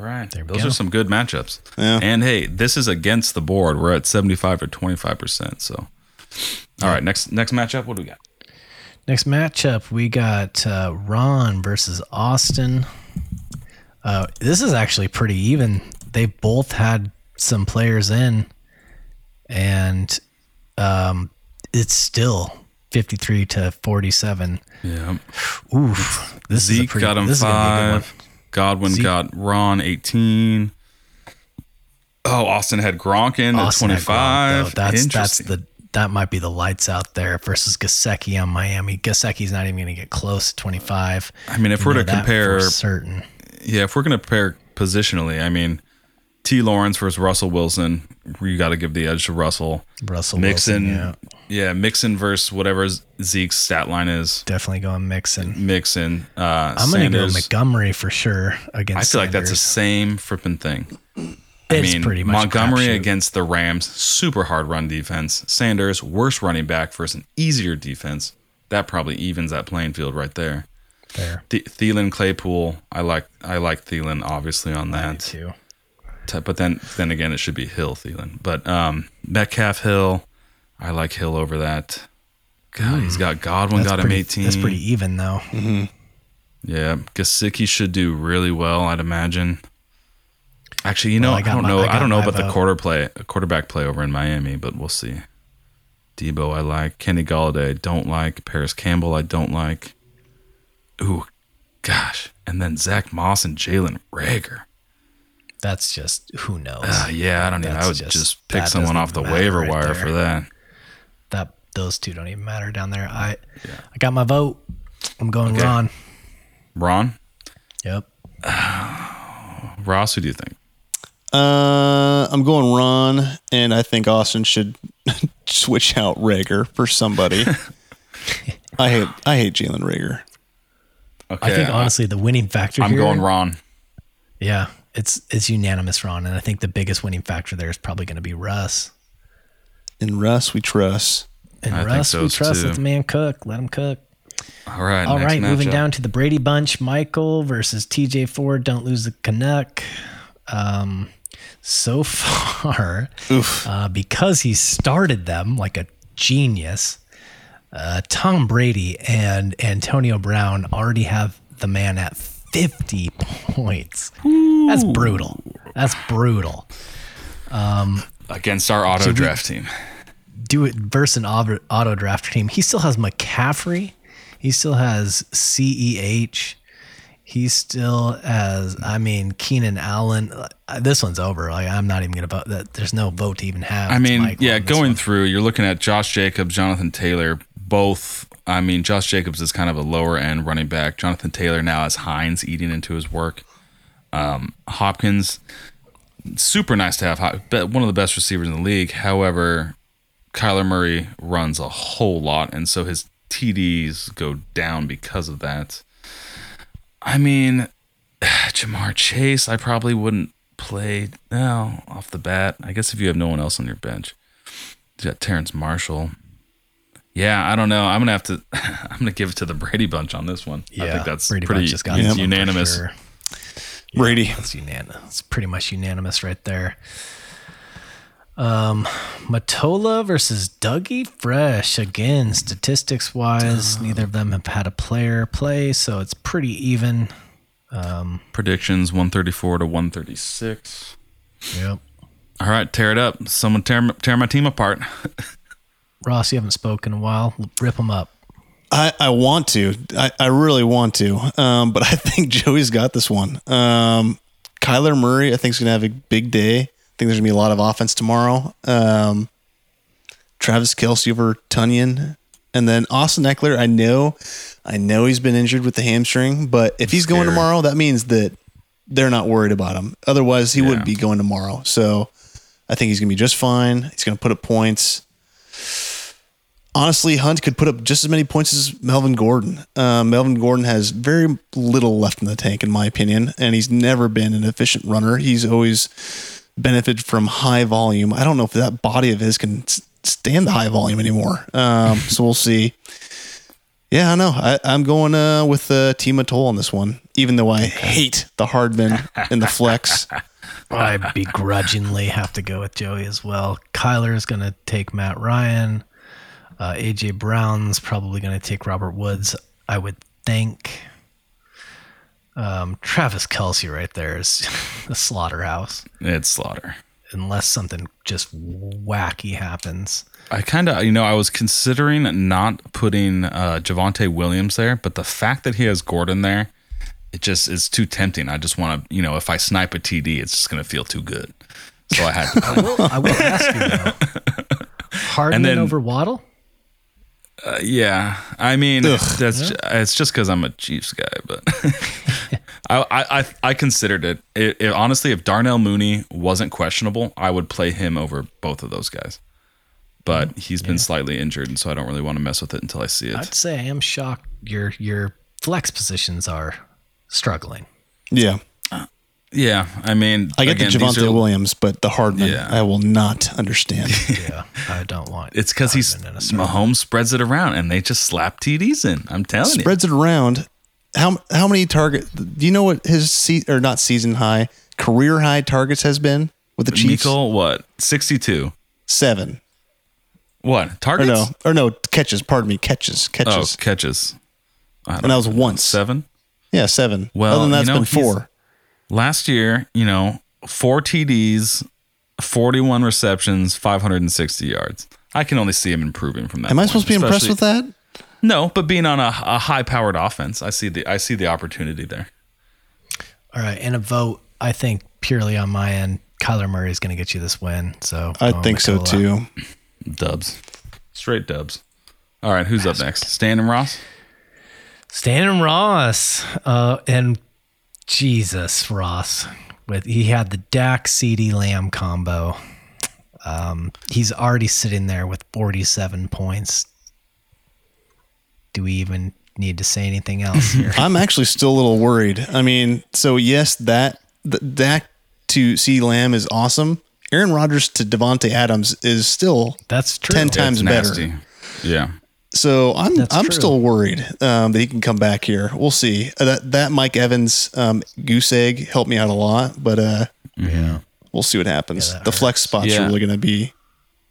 All right. There we Those go. are some good matchups. Yeah. And hey, this is against the board. We're at 75 or 25%. So, all right, next next matchup. What do we got? Next matchup, we got uh, Ron versus Austin. Uh, this is actually pretty even. They both had some players in, and um, it's still 53 to 47. Yeah. Oof. This is a Zeke pretty, got him this is gonna be a good one. five. Godwin Zeke- got Ron 18. Oh, Austin had Gronk in Austin at at Gronk, 25. That's that's the that might be the lights out there versus Gesicki on Miami. Gesicki's not even going to get close to 25. I mean, if We we're to compare, certain. yeah, if we're going to compare positionally, I mean, T. Lawrence versus Russell Wilson, you got to give the edge to Russell. Russell Mixon, Wilson, yeah, yeah, Mixon versus whatever Zeke's stat line is. definitely going Mixon. Mixon, uh, I'm going to go Sanders. Montgomery for sure against. I feel like that's the same frippin' thing. It's I mean, pretty much Montgomery against the Rams, super hard run defense. Sanders, worst running back versus an easier defense. That probably evens that playing field right there. there. Th- Thielen, Claypool, I like I like Thielen obviously on Me that. too. T- But then then again, it should be Hill Thielen. But um, Metcalf Hill, I like Hill over that. God, he's got Godwin That's got pretty, him 18. That's pretty even though. Yeah, Gesicki should do really well, I'd imagine. Actually, you know, Well, I I, don't my- know. I I, don't know my about the quarter play, quarterback play over in Miami, but we'll see. Deebo, I like. Kenny Golladay, I don't like. Parris Campbell, I don't like. Ooh, gosh, and then Zack Moss and Jalen Reagor. That's just who knows. Uh, yeah, I don't know. I That's would just- just, pick someone off the waiver right wire there. for that. that those two don't even matter down there. I I got my vote. I'm going Okay. Ron. Ron, Yep. Ross, who do you think? Uh, I'm going Ron, and I think Austin should switch out Reagor for somebody. I hate I hate Jalen Reagor. Okay, I think honestly the winning factor I'm here, going Ron. Yeah, it's it's unanimous Ron, and I think the biggest winning factor there is probably going to be Russ. In Russ, we trust. And I think Russ, so, we trust. too. Let the man cook. Let him cook. All right, All next right, moving matchup. down to the Brady Bunch. Michael versus TJ Ford. Don't lose the Canuck. Um, so far, uh, because he started them like a genius, uh, Tom Brady and Antonio Brown already have the man at 50 points. That's brutal. That's brutal. Um, against our auto draft team. do it versus an auto, auto draft team. He still has McCaffrey. He still has CEH. He still has, I mean, Keenan Allen. Uh, This one's over. Like, I'm not even going to vote. That There's no vote to even have. I mean, yeah, going one. through, you're looking at Josh Jacobs, Jonathan Taylor, both. I mean, Josh Jacobs is kind of a lower end running back. Jonathan Taylor now has Hines eating into his work. Um, Hopkins, super nice to have. One of the best receivers in the league. However, Kyler Murray runs a whole lot, and so his TDs go down because of that. I mean, Ja'Marr Chase, I probably wouldn't play no off the bat. I guess if you have no one else on your bench, you got Terrace Marshall. Yeah, I don't know. I'm gonna have to. I'm gonna give it to the Brady bunch on this one. Yeah, I think that's Brady pretty Bunch has got it's this one for unanimous. sure. Brady. That's unanimous. It's pretty much unanimous right there. Um, Matola versus Dougie Fresh. Again, statistics wise, neither of them have had a player play, so it's pretty even. Predictions 134 to 136. Yep. All right, tear it up. Someone tear tear my team apart. Ross, you haven't spoken in a while. Rip them up. I, I want to. I, I really want to. Um, but I think Joey's got this one. Um, Kyler Murray, I think, is going to have a big day. I think there's going to be a lot of offense tomorrow. Um, Travis Kelce over Tonyan. And then Austin Ekeler, I know, I know he's been injured with the hamstring, but if he's going Scary. tomorrow, that means that they're not worried about him. Otherwise, he Yeah. wouldn't be going tomorrow. So I think he's going to be just fine. He's going to put up points honestly, Hunt could put up just as many points as Melvin Gordon. Uh, Melvin Gordon has very little left in the tank, in my opinion, and he's never been an efficient runner. He's always benefited from high volume. I don't know if that body of his can stand the high volume anymore. Um, so we'll see. Yeah, I know. I, I'm going uh, with uh, Team Atoll on this one, even though I hate the Hardman and the flex. I begrudgingly have to go with Joey as well. Kyler Kyler's going to take Matt Ryan. Uh, AJ Brown's probably going to take Robert Woods, I would think. Um, Travis Kelce right there is a slaughterhouse, It's slaughter. unless something just wacky happens. I kind of, you know, I was considering not putting uh, Javonte Williams there, but the fact that he has Gordon there, it just is too tempting. I just want to, you know, if I snipe a TD, it's just going to feel too good. So I had to. play him. I will ask you though. Hardman then- over Waddle? Uh, yeah, I mean, that's ju- it's just because I'm a Chiefs guy, but I, I I I considered it. It, it. Honestly, if Darnell Mooney wasn't questionable, I would play him over both of those guys. But he's been slightly injured, and so I don't really want to mess with it until I see it. I'd say I am shocked your your flex positions are struggling. Yeah. Yeah, I mean, I get again, the these Javonte are- Williams, but the Hardman, Yeah. I will not understand. Yeah, I don't want. It's because he's Hardman in a. Mahomes spreads it around, and they just slap TDs in. I'm telling you. Spreads it around. How how many target? Do you know what his se- or not season high, career high targets has been with the Chiefs? Mikkel, what? 62. Seven. What? Or Targets? no, or no catches. Pardon me, catches, Oh, catches. catches. I don't and that was once. Seven. Yeah, seven. Well, other than that, you know, been he's- four. Last year, you know, four TDs, 41 receptions, 560 yards. I can only see him improving from that. Am I supposed to be impressed with that? No, but being on a, a high-powered offense, I see the I see the opportunity there. All right, and a vote, I think purely on my end, Kyler Murray is going to get you this win. So I think so Cola. too. Dubs, straight dubs. All right, who's up next? Stan and Ross. Stan and Ross, uh, and Jesus Ross, with he had the Dak CeeDee Lamb combo. Um, he's already sitting there with 47 points. Do we even need to say anything else here? I'm actually still a little worried. I mean, so yes, that th- Dak to C Lamb is awesome. Aaron Rodgers to Davante Adams is still That's true. ten times It's better. Yeah. So I'm That's I'm true. still worried um, that he can come back here. We'll see. Uh, that that Mike Evans um, goose egg helped me out a lot, but uh, Yeah. we'll see what happens. that the flex spots Yeah. are really going to be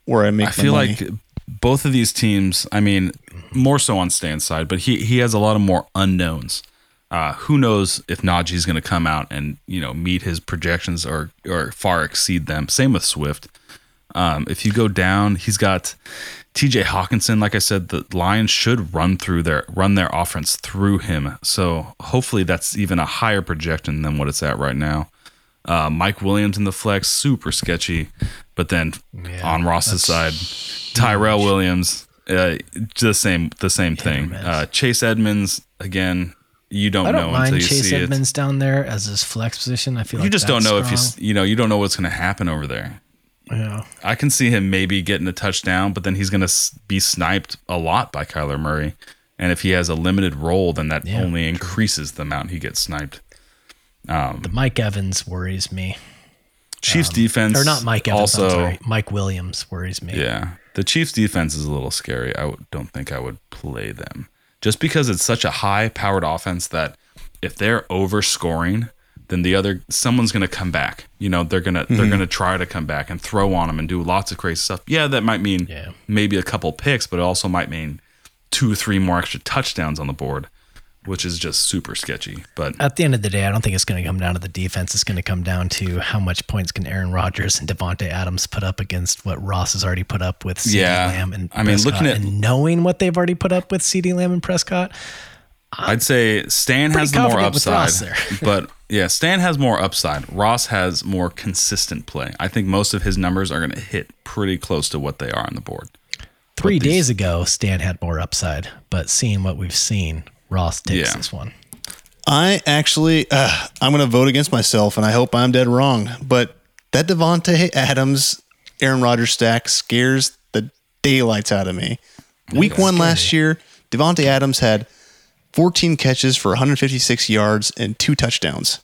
where I make I my feel money. like both of these teams, I mean, more so on Stan's side, but he he has a lot of more unknowns. Uh, who knows if Najee's going to come out and you know meet his projections or or far exceed them? Same with Swift. Um, if you go down, he's got T.J. Hawkinson. Like I said, the Lions should run through their run their offense through him. So hopefully that's even a higher projection than what it's at right now. Uh, Mike Williams in the flex, super sketchy. But then Yeah, on Ross's side, Tyrell Williams, uh, the same the same thing. Uh, Chase Edmonds again. You don't, I don't until mind you Chase see Edmonds down there as his flex position. I feel it. like You just don't know if you you know you don't know what's going to happen over there. Yeah. I can see him maybe getting a touchdown, but then he's going to be sniped a lot by Kyler Murray. And if he has a limited role, then that Yeah, only increases the amount he gets sniped. The Mike Evans worries me. Chiefs defense, Um, Or not Mike Evans, Also, I'm sorry. Mike Williams worries me. yeah, the Chiefs defense is a little scary. I w- don't think I would play them just because it's such a high-powered offense that if they're over scoring, then the other someone's going to come back. You know, they're gonna they're hmm. gonna try to come back and throw on them and do lots of crazy stuff. Yeah, that might mean Yeah. maybe a couple picks, but it also might mean two or three more extra touchdowns on the board, which is just super sketchy. But At the end of the day, I don't think it's going to come down to the defense. It's going to come down to how much points can Aaron Rodgers and Davante Adams put up against what Ross has already put up with CeeDee Yeah. Lamb and I mean, Prescott. looking at- and knowing what they've already put up with CeeDee Lamb and Prescott, I'd say Stan has the more upside, there. but yeah, Stan has more upside. Ross has more consistent play. I think most of his numbers are going to hit pretty close to what they are on the board. three these- days ago, Stan had more upside. But seeing what we've seen, Ross takes Yeah. this one. I actually, uh, I'm going to vote against myself, and I hope I'm dead wrong. But that Davante Adams, Aaron Rodgers stack scares the daylights out of me. Week one last year, Davante Adams had 14 catches for 156 yards and two touchdowns.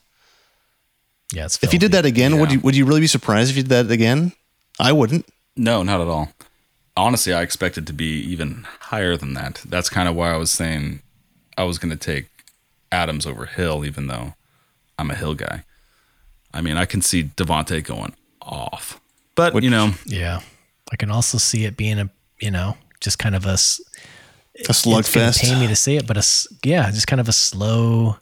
Yeah, If you did that again, would you would you really be surprised if you did that again? I wouldn't. No, not at all. honestly, I expected to be even higher than that. That's kind of why I was saying I was going to take Adams over Hill, even though I'm a Hill guy. I mean, I can see Davante going off, but Which- you know, Yeah. I can also see it being a, you know, just kind of a, s- A it's going to slugfest. pain me to say it, but a, s- yeah, just kind of a slow,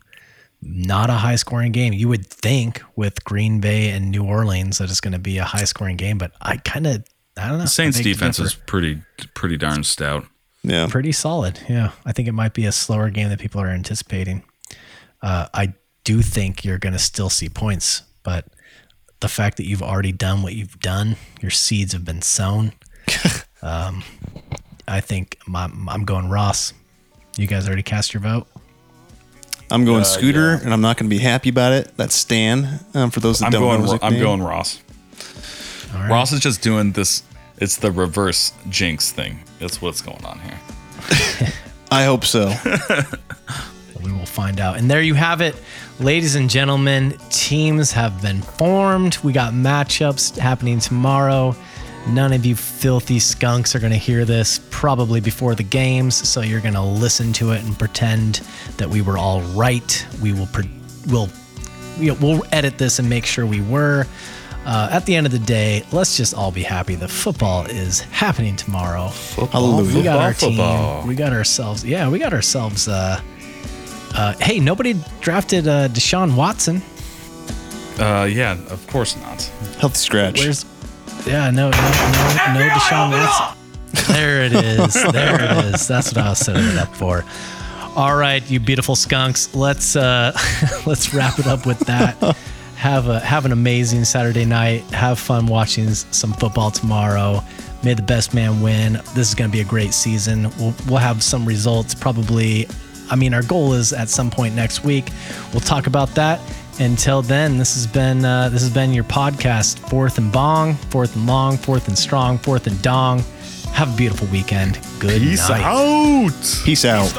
not a high scoring game. You would think with Green Bay and New Orleans that it's going to be a high scoring game, but I kind of, I don't know. Saints I beg to defense is pretty pretty darn stout. Yeah. pretty solid. Yeah, I think it might be a slower game that people are anticipating. Uh, I do think you're going to still see points, but the fact that you've already done what you've done, your seeds have been sown. um, I think my, I'm going Ross. You guys already cast your vote. I'm Uh, going Scooter, and I'm not going to be happy about it. That's Stan. Um, for those that I'm don't going. know his I'm nickname. going Ross. All right. Ross is just doing this. It's the reverse jinx thing. That's what's going on here. I hope so. We will find out. And there you have it, ladies and gentlemen. Teams have been formed. We got matchups happening tomorrow. None of you filthy skunks are going to hear this probably before the games, so you're going to listen to it and pretend that we were all right. We will pre- we'll we'll we'll edit this and make sure we were. Uh, at the end of the day, let's just all be happy. The football is happening tomorrow. Hallelujah. We got our Football. team. We got ourselves. Yeah, we got ourselves. Uh, uh, hey, nobody drafted uh, Deshaun Watson. Uh, yeah, of course not. Healthy scratch. Where's? Yeah, no, no, no, no Deshaun Watson. There it is. There it is. That's what I was setting it up for. All right, you beautiful skunks. Let's uh, let's wrap it up with that. Have a have an amazing Saturday night. Have fun watching some football tomorrow. May the best man win. This is going to be a great season. We'll we'll have some results probably. I mean, our goal is at some point next week. We'll talk about that. Until then, this has been uh, this has been your podcast. Fourth and bong, fourth and long, fourth and strong, fourth and dong. Have a beautiful weekend. Good Peace night. out. Peace out.